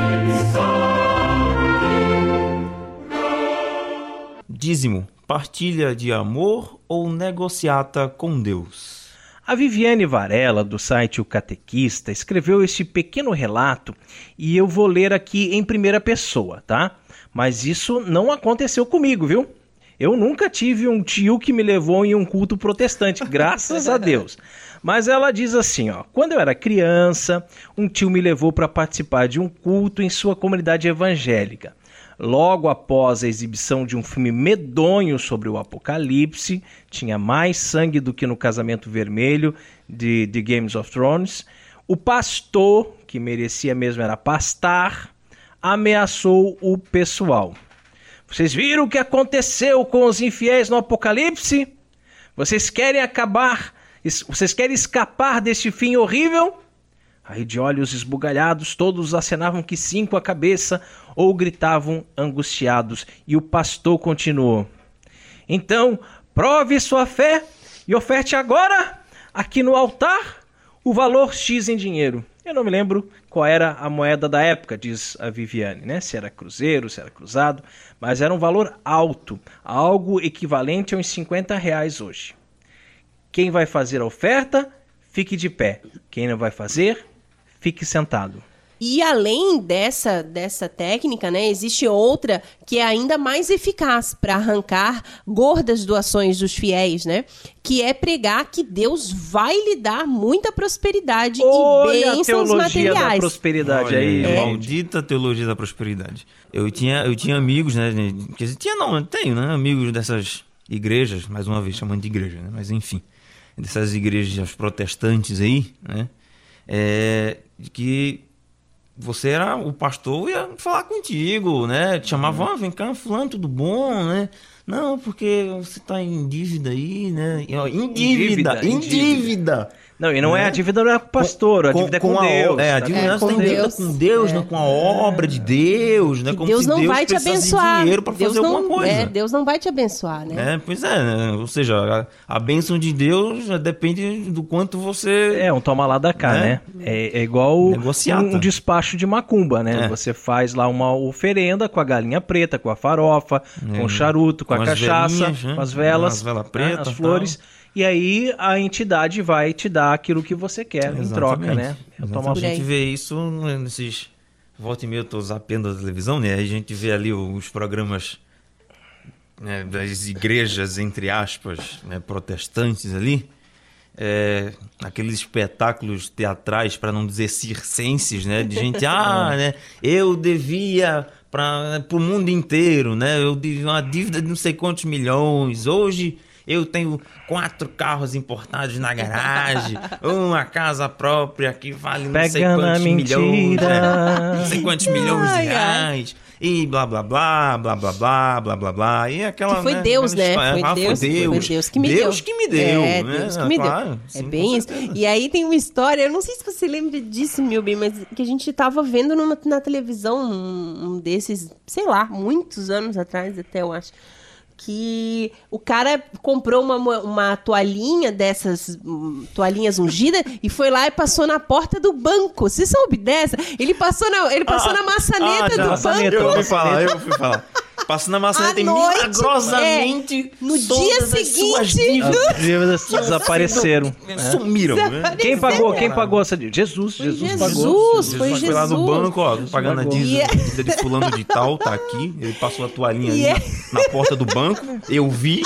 Dízimo, partilha de amor ou negociata com Deus? A Viviane Varela, do site O Catequista, escreveu este pequeno relato e eu vou ler aqui em primeira pessoa, tá? Mas isso não aconteceu comigo, viu? Eu nunca tive um tio que me levou em um culto protestante, [laughs] graças a Deus. Mas ela diz assim, ó: "Quando eu era criança, um tio me levou para participar de um culto em sua comunidade evangélica. Logo após a exibição de um filme medonho sobre o apocalipse, tinha mais sangue do que no Casamento Vermelho de, de Games of Thrones, o pastor, que merecia mesmo era pastar, ameaçou o pessoal. Vocês viram o que aconteceu com os infiéis no Apocalipse? Vocês querem acabar? Vocês querem escapar deste fim horrível? Aí, de olhos esbugalhados, todos acenavam que sim com a cabeça ou gritavam angustiados. E o pastor continuou: Então, prove sua fé e oferte agora, aqui no altar, o valor X em dinheiro. Eu não me lembro qual era a moeda da época, diz a Viviane, né? Se era cruzeiro, se era cruzado, mas era um valor alto, algo equivalente a uns 50 reais hoje. Quem vai fazer a oferta, fique de pé. Quem não vai fazer, fique sentado. E além dessa, dessa técnica, né, existe outra que é ainda mais eficaz para arrancar gordas doações dos fiéis, né? Que é pregar que Deus vai lhe dar muita prosperidade Olha e bênçãos a teologia materiais. da prosperidade Olha aí. Valdir. Maldita teologia da prosperidade. Eu tinha, eu tinha amigos, né? Quer dizer, tinha não, eu tenho, né? Amigos dessas igrejas, mais uma vez chamando de igreja, né? Mas enfim, dessas igrejas protestantes aí, né? É, de que você era o pastor ia falar contigo, né? Te chamava, ah, vem cá, fulano, tudo bom, né? Não, porque você tá em dívida aí, né? E, ó, Em dívida, dívida, em em dívida. Não, e não é a dívida não é com o pastor, a dívida é com, a, Deus. É, a dívida É, não com tem dívida Deus. com Deus, É. não com a obra de Deus, né? Como Deus se não Deus vai te abençoar. dinheiro para Deus fazer não, alguma coisa. É, Deus não vai te abençoar, né? É, pois é, né? ou seja, a, a bênção de Deus já depende do quanto você. É, um toma lá da cá, Né? né? É, é igual Negociata. um, um despacho de macumba, né? É. Você faz lá uma oferenda com a galinha preta, com a farofa, com o charuto, com, É. Com a cachaça, velinhas, né? com as velas, As velas né? pretas as flores. E aí a entidade vai te dar aquilo que você quer em troca, né? É tomar A gente vê isso nesses. Volta e meia eu tô zapeando a televisão, né? A gente vê ali os programas né, das igrejas, entre aspas, né, protestantes ali. É, aqueles espetáculos teatrais, para não dizer circenses, né? De gente, [laughs] ah, né? Eu devia para o mundo inteiro, né? Eu devia uma dívida de não sei quantos milhões. Hoje eu tenho quatro carros importados na garagem, uma casa própria que vale não sei Pega na quantos milhões, mentira. né? não sei quantos milhões de Ai, ai. reais. E blá blá blá, blá blá blá, blá blá blá. E aquela. Que foi né, Deus, né? Foi ah, Deus, foi Deus. foi Deus que me deu. Deus que me deu. É, né? Deus que me Claro, deu. sim, é bem isso. E aí tem uma história, eu não sei se você lembra disso, Milby, mas que a gente tava vendo numa- na televisão um, um desses, sei lá, muitos anos atrás até, eu acho. Que o cara comprou uma, uma toalhinha dessas toalhinhas ungidas e foi lá e passou na porta do banco. Você soube dessa? Ele passou na, ele passou na maçaneta Ah, já. do Maçaneta, banco. Eu ouvi falar, eu ouvi falar. Passando na maçaneta milagrosamente. é, no dia seguinte- dívidas As dívidas desapareceram. né? Sumiram. né? Quem pagou? Quem pagou essa dívida? Jesus, Jesus, Jesus. pagou. foi foi lá no Jesus. banco, ó, pagando a pagou. dívida E é- dívida de fulano de tal, tá aqui. Ele passou a toalhinha E ali é- na, na porta do banco. Eu vi,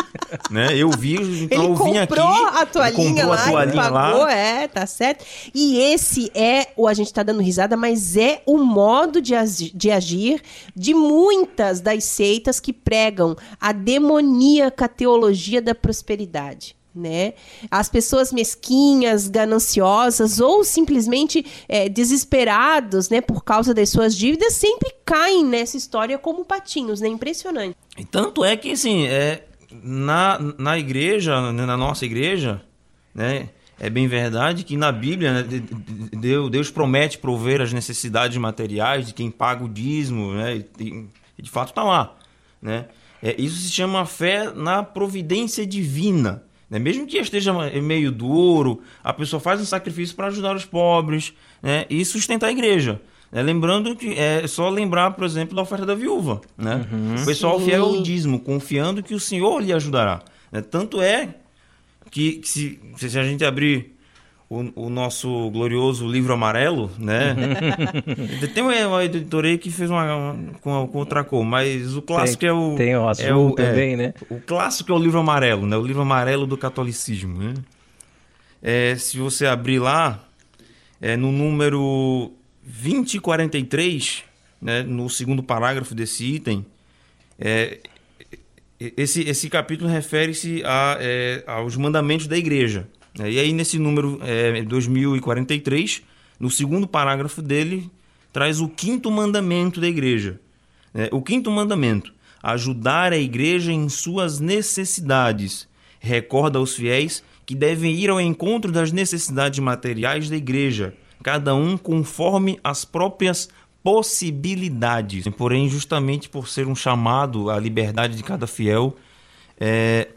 né? Eu vi, então Ele eu vim aqui. comprou a ele toalhinha comprou lá a toalhinha pagou, lá. é, tá certo. E esse é, o a gente tá dando risada, mas é o modo de, agi- de agir de muitas das seitas que pregam a demoníaca teologia da prosperidade. Né? As pessoas mesquinhas, gananciosas ou simplesmente é, desesperados né, por causa das suas dívidas sempre caem nessa história como patinhos, né? Impressionante. E tanto é que, assim, é, na, na igreja, né, na nossa igreja, né? É bem verdade que na Bíblia né, de- de- Deus, promete prover as necessidades materiais de quem paga o dízimo, né? E de fato está lá, né? É, isso se chama fé na providência divina. Né? Mesmo que esteja meio duro, a pessoa faz um sacrifício para ajudar os pobres né? e sustentar a igreja. né? Lembrando que é só lembrar, por exemplo, da oferta da viúva. Né? O pessoal Sim. fiel ao dízimo, confiando que o Senhor lhe ajudará. né? Tanto é que, que se, se a gente abrir o, o nosso glorioso livro amarelo, né? [laughs] tem uma, uma que fez uma, uma- com, com outra cor, mas o clássico Tem- é o. tem o é azul também, né? O clássico é o livro amarelo, né? O livro amarelo do catolicismo, né? É, se você abrir lá, é, no número 2043, né, no segundo parágrafo desse item, é, esse, esse capítulo refere-se a, é, aos mandamentos da igreja. Né? E aí, nesse número é, 2043, no segundo parágrafo dele, traz o quinto mandamento da igreja. É, o quinto mandamento: ajudar a igreja em suas necessidades. Recorda aos fiéis que devem ir ao encontro das necessidades materiais da igreja, cada um conforme as próprias possibilidades. Porém, justamente por ser um chamado à liberdade de cada fiel, é,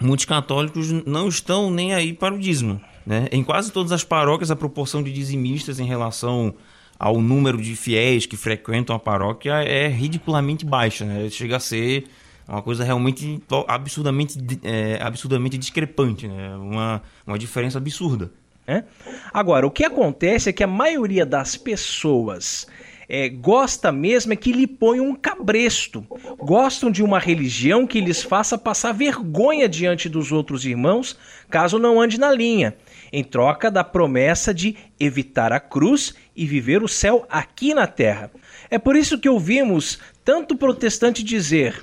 muitos católicos não estão nem aí para o dízimo. Né? Em quase todas as paróquias, a proporção de dizimistas em relação ao número de fiéis que frequentam a paróquia é ridiculamente baixa. Né? Chega a ser uma coisa realmente absurdamente, é, absurdamente discrepante, né? uma, uma diferença absurda. É? Agora, o que acontece é que a maioria das pessoas é, gosta mesmo é que lhe põe um cabresto. Gostam de uma religião que lhes faça passar vergonha diante dos outros irmãos, caso não ande na linha, em troca da promessa de evitar a cruz e viver o céu aqui na terra. É por isso que ouvimos tanto protestante dizer: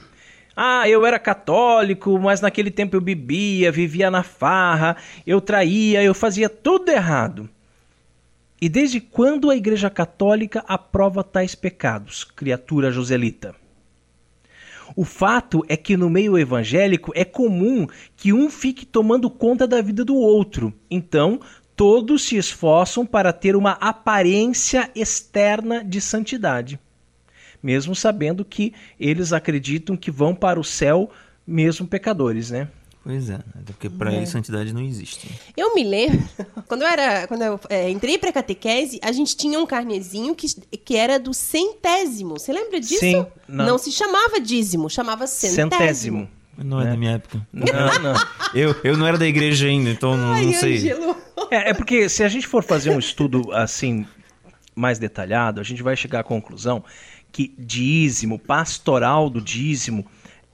ah, eu era católico, mas naquele tempo eu bebia, vivia na farra, eu traía, eu fazia tudo errado. E desde quando a Igreja Católica aprova tais pecados, criatura Joselita? O fato é que no meio evangélico é comum que um fique tomando conta da vida do outro. Então, todos se esforçam para ter uma aparência externa de santidade mesmo sabendo que eles acreditam que vão para o céu mesmo pecadores, né? Pois é, até porque para é. eles santidade não existe. Eu me lembro, [laughs] quando eu era, quando eu é, entrei para catequese, a gente tinha um carnezinho que, que era do centésimo. Você lembra disso? Sim. Não, não se chamava dízimo, chamava centésimo. Centésimo. Não é, é, da minha época. Não, não. [laughs] eu, eu não era da igreja ainda, então não, Ai, não sei. É, é porque se a gente for fazer um estudo assim mais detalhado, a gente vai chegar à conclusão que dízimo, pastoral do dízimo,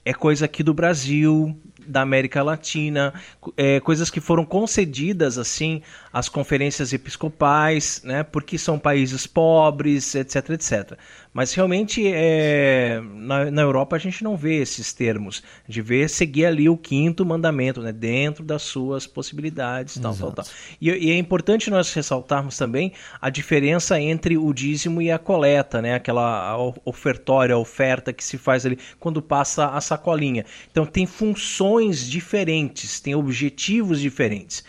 é coisa aqui do Brasil, da América Latina, é, coisas que foram concedidas assim às conferências episcopais, né, porque são países pobres, etc, etc. Mas realmente é, na, na Europa a gente não vê esses termos, de ver seguir ali o quinto mandamento, né, dentro das suas possibilidades, tal, tal, tal. E, e, é importante nós ressaltarmos também a diferença entre o dízimo e a coleta, né, aquela ofertória, a oferta que se faz ali quando passa a sacolinha. Então tem funções diferentes, tem objetivos diferentes.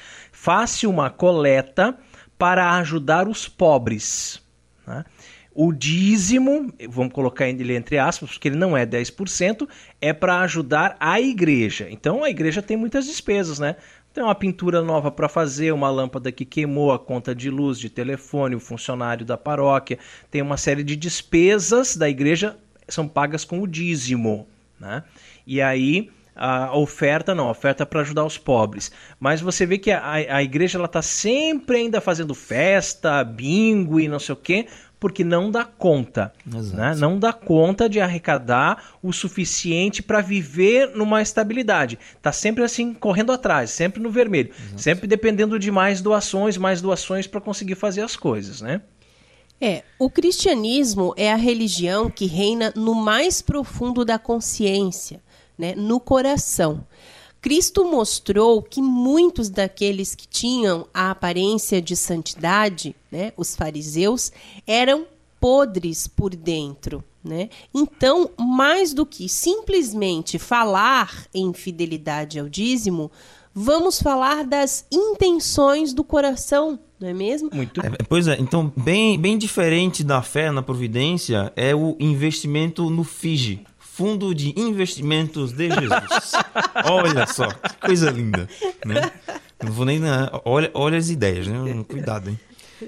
Faça uma coleta para ajudar os pobres. Né? O dízimo, vamos colocar ele entre aspas, porque ele não é 10%, é para ajudar a igreja. Então a igreja tem muitas despesas, né? Tem uma pintura nova para fazer, uma lâmpada que queimou, a conta de luz, de telefone, o funcionário da paróquia. Tem uma série de despesas da igreja são pagas com o dízimo, né? E aí a oferta não, a oferta para ajudar os pobres. Mas você vê que a, a igreja ela está sempre ainda fazendo festa, bingo e não sei o quê, porque não dá conta. Né? Não dá conta de arrecadar o suficiente para viver numa estabilidade. Está sempre assim, correndo atrás, sempre no vermelho. Exato. Sempre dependendo de mais doações, mais doações para conseguir fazer as coisas, né? É, o cristianismo é a religião que reina no mais profundo da consciência, né, no coração. Cristo mostrou que muitos daqueles que tinham a aparência de santidade, né, os fariseus, eram podres por dentro. Né? Então, mais do que simplesmente falar em fidelidade ao dízimo, vamos falar das intenções do coração, não é mesmo? Muito. É, pois é, então, bem, bem diferente da fé na providência é o investimento no FIGE, Fundo de Investimentos de Jesus. [laughs] olha só, que coisa linda. Né? Não vou nem. Né, olha, olha as ideias, né? Cuidado, hein?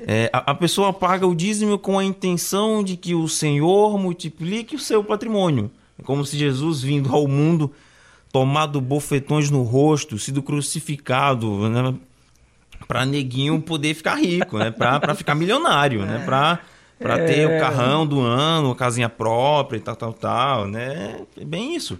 É, a, a, pessoa paga o dízimo com a intenção de que o Senhor multiplique o seu patrimônio. É como se Jesus, vindo ao mundo, tomado bofetões no rosto, sido crucificado, né? para neguinho poder ficar rico, né? para ficar milionário, né? Para para é... ter o carrão do ano, a casinha própria e tal, tal, tal, né? É bem isso.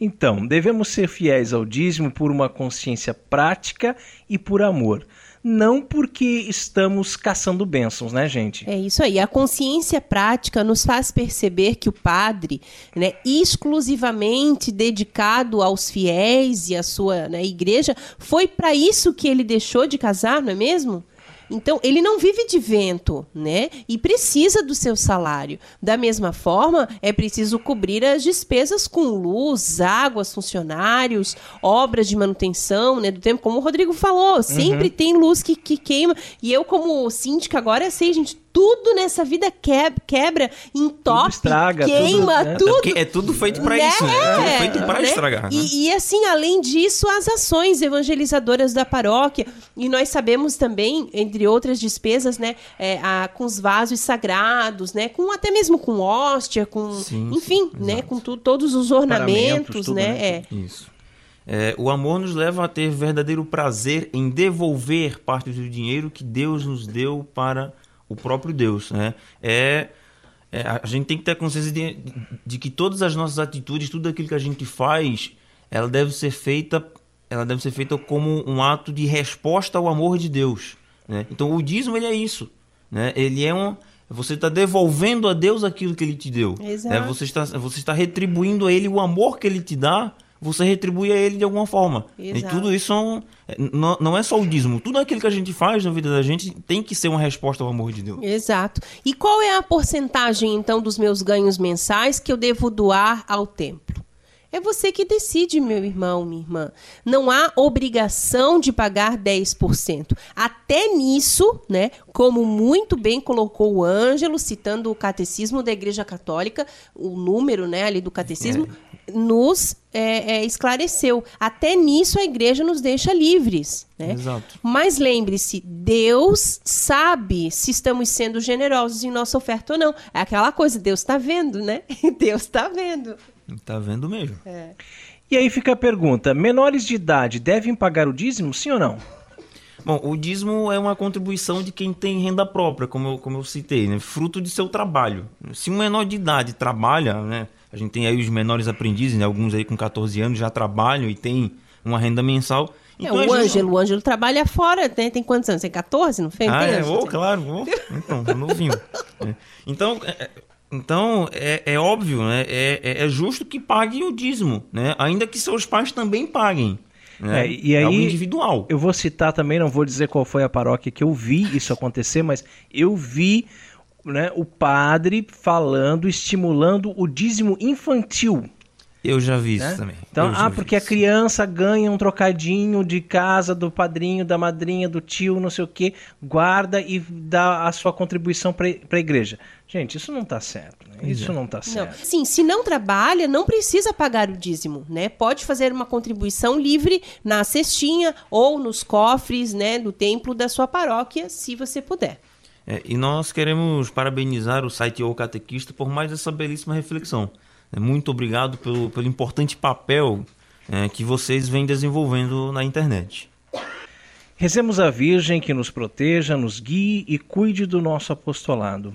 Então, devemos ser fiéis ao dízimo por uma consciência prática e por amor. não porque estamos caçando bênçãos, né, gente? É isso aí. A consciência prática nos faz perceber que o padre, né, exclusivamente dedicado aos fiéis e à sua né, igreja, foi para isso que ele deixou de casar, não é mesmo? Então, ele não vive de vento, né? E precisa do seu salário. Da mesma forma, é preciso cobrir as despesas com luz, águas, funcionários, obras de manutenção, né? Do tempo, como o Rodrigo falou, sempre uhum. tem luz que, que queima. E eu, como síndica, agora sei, gente, tudo nessa vida quebra, quebra entope, estraga, queima, tudo. Né? tudo. É, é, tudo feito para né? isso, né? É tudo feito para né? estragar. Né? E, e, assim, além disso, as ações evangelizadoras da paróquia. E nós sabemos também, entre outras despesas, né, é, a, com os vasos sagrados, né, com até mesmo com hóstia, com, sim, enfim, sim, né, com tu, todos os ornamentos, tudo, né? né? É. Isso. É, o amor nos leva a ter verdadeiro prazer em devolver parte do dinheiro que Deus nos deu para o próprio Deus. Né? É, é a gente tem que ter consciência de, de, que todas as nossas atitudes, tudo aquilo que a gente faz, ela deve ser feita, ela deve ser feita como um ato de resposta ao amor de Deus. Né? Então o dízimo ele é isso. Né? Ele é um você está devolvendo a Deus aquilo que Ele te deu. É, você, está, você está retribuindo a Ele o amor que Ele te dá você retribui a ele de alguma forma. Exato. E tudo isso é não, não é só o dízimo. Tudo aquilo que a gente faz na vida da gente tem que ser uma resposta ao amor de Deus. Exato. E qual é a porcentagem, então, dos meus ganhos mensais que eu devo doar ao templo? É você que decide, meu irmão, minha irmã. Não há obrigação de pagar 10%. Até nisso, né, como muito bem colocou o Ângelo, citando o catecismo da Igreja Católica, o número né, ali do catecismo, é. Nos é, é, esclareceu. Até nisso a igreja nos deixa livres. Né? Exato. Mas lembre-se, Deus sabe se estamos sendo generosos em nossa oferta ou não. É aquela coisa, Deus está vendo, né? [laughs] Deus está vendo. Tá vendo mesmo. É. E aí fica a pergunta: menores de idade devem pagar o dízimo, sim ou não? Bom, o dízimo é uma contribuição de quem tem renda própria, como eu, como eu citei, né? fruto de seu trabalho. Se um menor de idade trabalha, né? A gente tem aí os menores aprendizes, né? alguns aí com 14 anos já trabalham e tem uma renda mensal. É, então, é, o Ângelo, o Ângelo trabalha fora, né? tem quantos anos? Tem 14, não fez? Ah, é, oh, claro, oh. então, novinho. [laughs] é. Então, é, então, é, é óbvio, né? É, é, é, justo que pague o dízimo, né? Ainda que seus pais também paguem. Né? É, e aí, é algo individual. Eu vou citar também, não vou dizer qual foi a paróquia que eu vi isso acontecer, mas eu vi né, o padre falando, estimulando o dízimo infantil. Eu já vi né? isso também. Então, ah, porque a criança ganha um trocadinho de casa do padrinho, da madrinha, do tio, não sei o quê, guarda e dá a sua contribuição para a igreja. Gente, isso não está certo. Né? Isso não está certo. Não. Sim, se não trabalha, não precisa pagar o dízimo, né? Pode fazer uma contribuição livre na cestinha ou nos cofres, né, do templo da sua paróquia, se você puder. É, e nós queremos parabenizar o site O Catequista por mais essa belíssima reflexão. É, muito obrigado pelo, pelo importante papel é, que vocês vêm desenvolvendo na internet. Rezemos a Virgem que nos proteja, nos guie e cuide do nosso apostolado.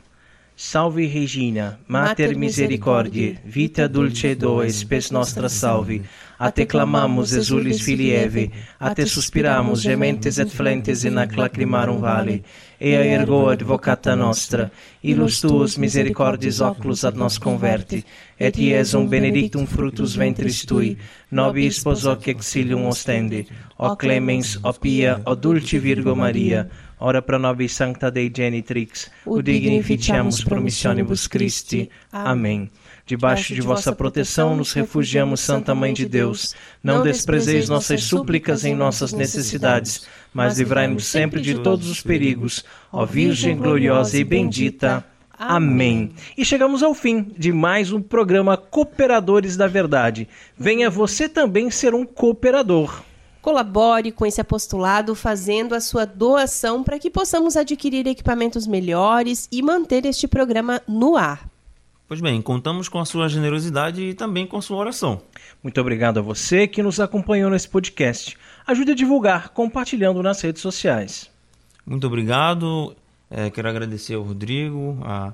Salve Regina, Mater Misericordiae, vita dulcedo spes nostra salve. A te clamamos, exulis filii Eve, a te suspiramus, gementes et flentes in ac lacrimarum vale. Ea ergo advocata nostra, ilus tuus misericordis oculus ad nos converti, et iesum benedictum fructus ventris tui, nobis pos hoc exilium ostende, o clemens, o pia, o dulci Virgo Maria, ora pro nobis sancta Dei genitrix, ut dignificiamus promissionibus Christi. Amém. Debaixo de vossa proteção nos refugiamos, Santa Mãe de Deus. Não desprezeis nossas súplicas em nossas necessidades, mas livrai-nos sempre de todos os perigos. Ó Virgem gloriosa e bendita. Amém. E chegamos ao fim de mais um programa Cooperadores da Verdade. Venha você também ser um cooperador. Colabore com esse apostolado fazendo a sua doação para que possamos adquirir equipamentos melhores e manter este programa no ar. Pois bem, contamos com a sua generosidade e também com a sua oração. Muito obrigado a você que nos acompanhou nesse podcast. Ajude a divulgar compartilhando nas redes sociais. Muito obrigado. É, quero agradecer ao Rodrigo, a,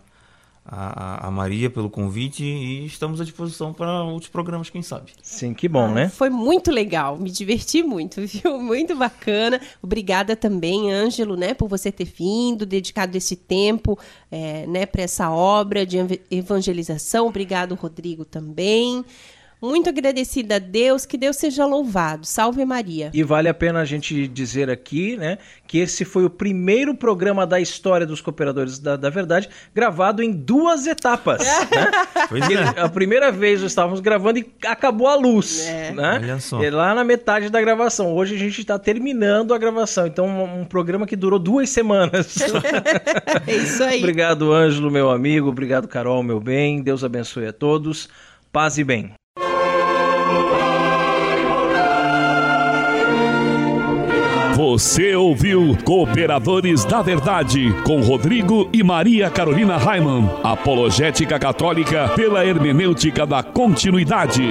a, a, Maria pelo convite e estamos à disposição para outros programas, quem sabe. Sim, que bom, ah, né? Foi muito legal, me diverti muito, [laughs] viu? Muito bacana. Obrigada também, Ângelo, né, por você ter vindo, dedicado esse tempo, é, né, para essa obra de evangelização. Obrigado, Rodrigo, também. Muito agradecida a Deus, que Deus seja louvado. Salve Maria. E vale a pena a gente dizer aqui, né, que esse foi o primeiro programa da história dos Cooperadores da, da Verdade gravado em duas etapas. [laughs] né? É. A primeira vez nós estávamos gravando e acabou a luz, é. né? Olha só. E lá na metade da gravação. Hoje a gente está terminando a gravação, então um, um, programa que durou duas semanas. [laughs] é isso aí. Obrigado, Ângelo, meu amigo. Obrigado, Carol, meu bem. Deus abençoe a todos. Paz e bem. Você ouviu Cooperadores da Verdade com Rodrigo e Maria Carolina Raimann. Apologética Católica pela hermenêutica da continuidade.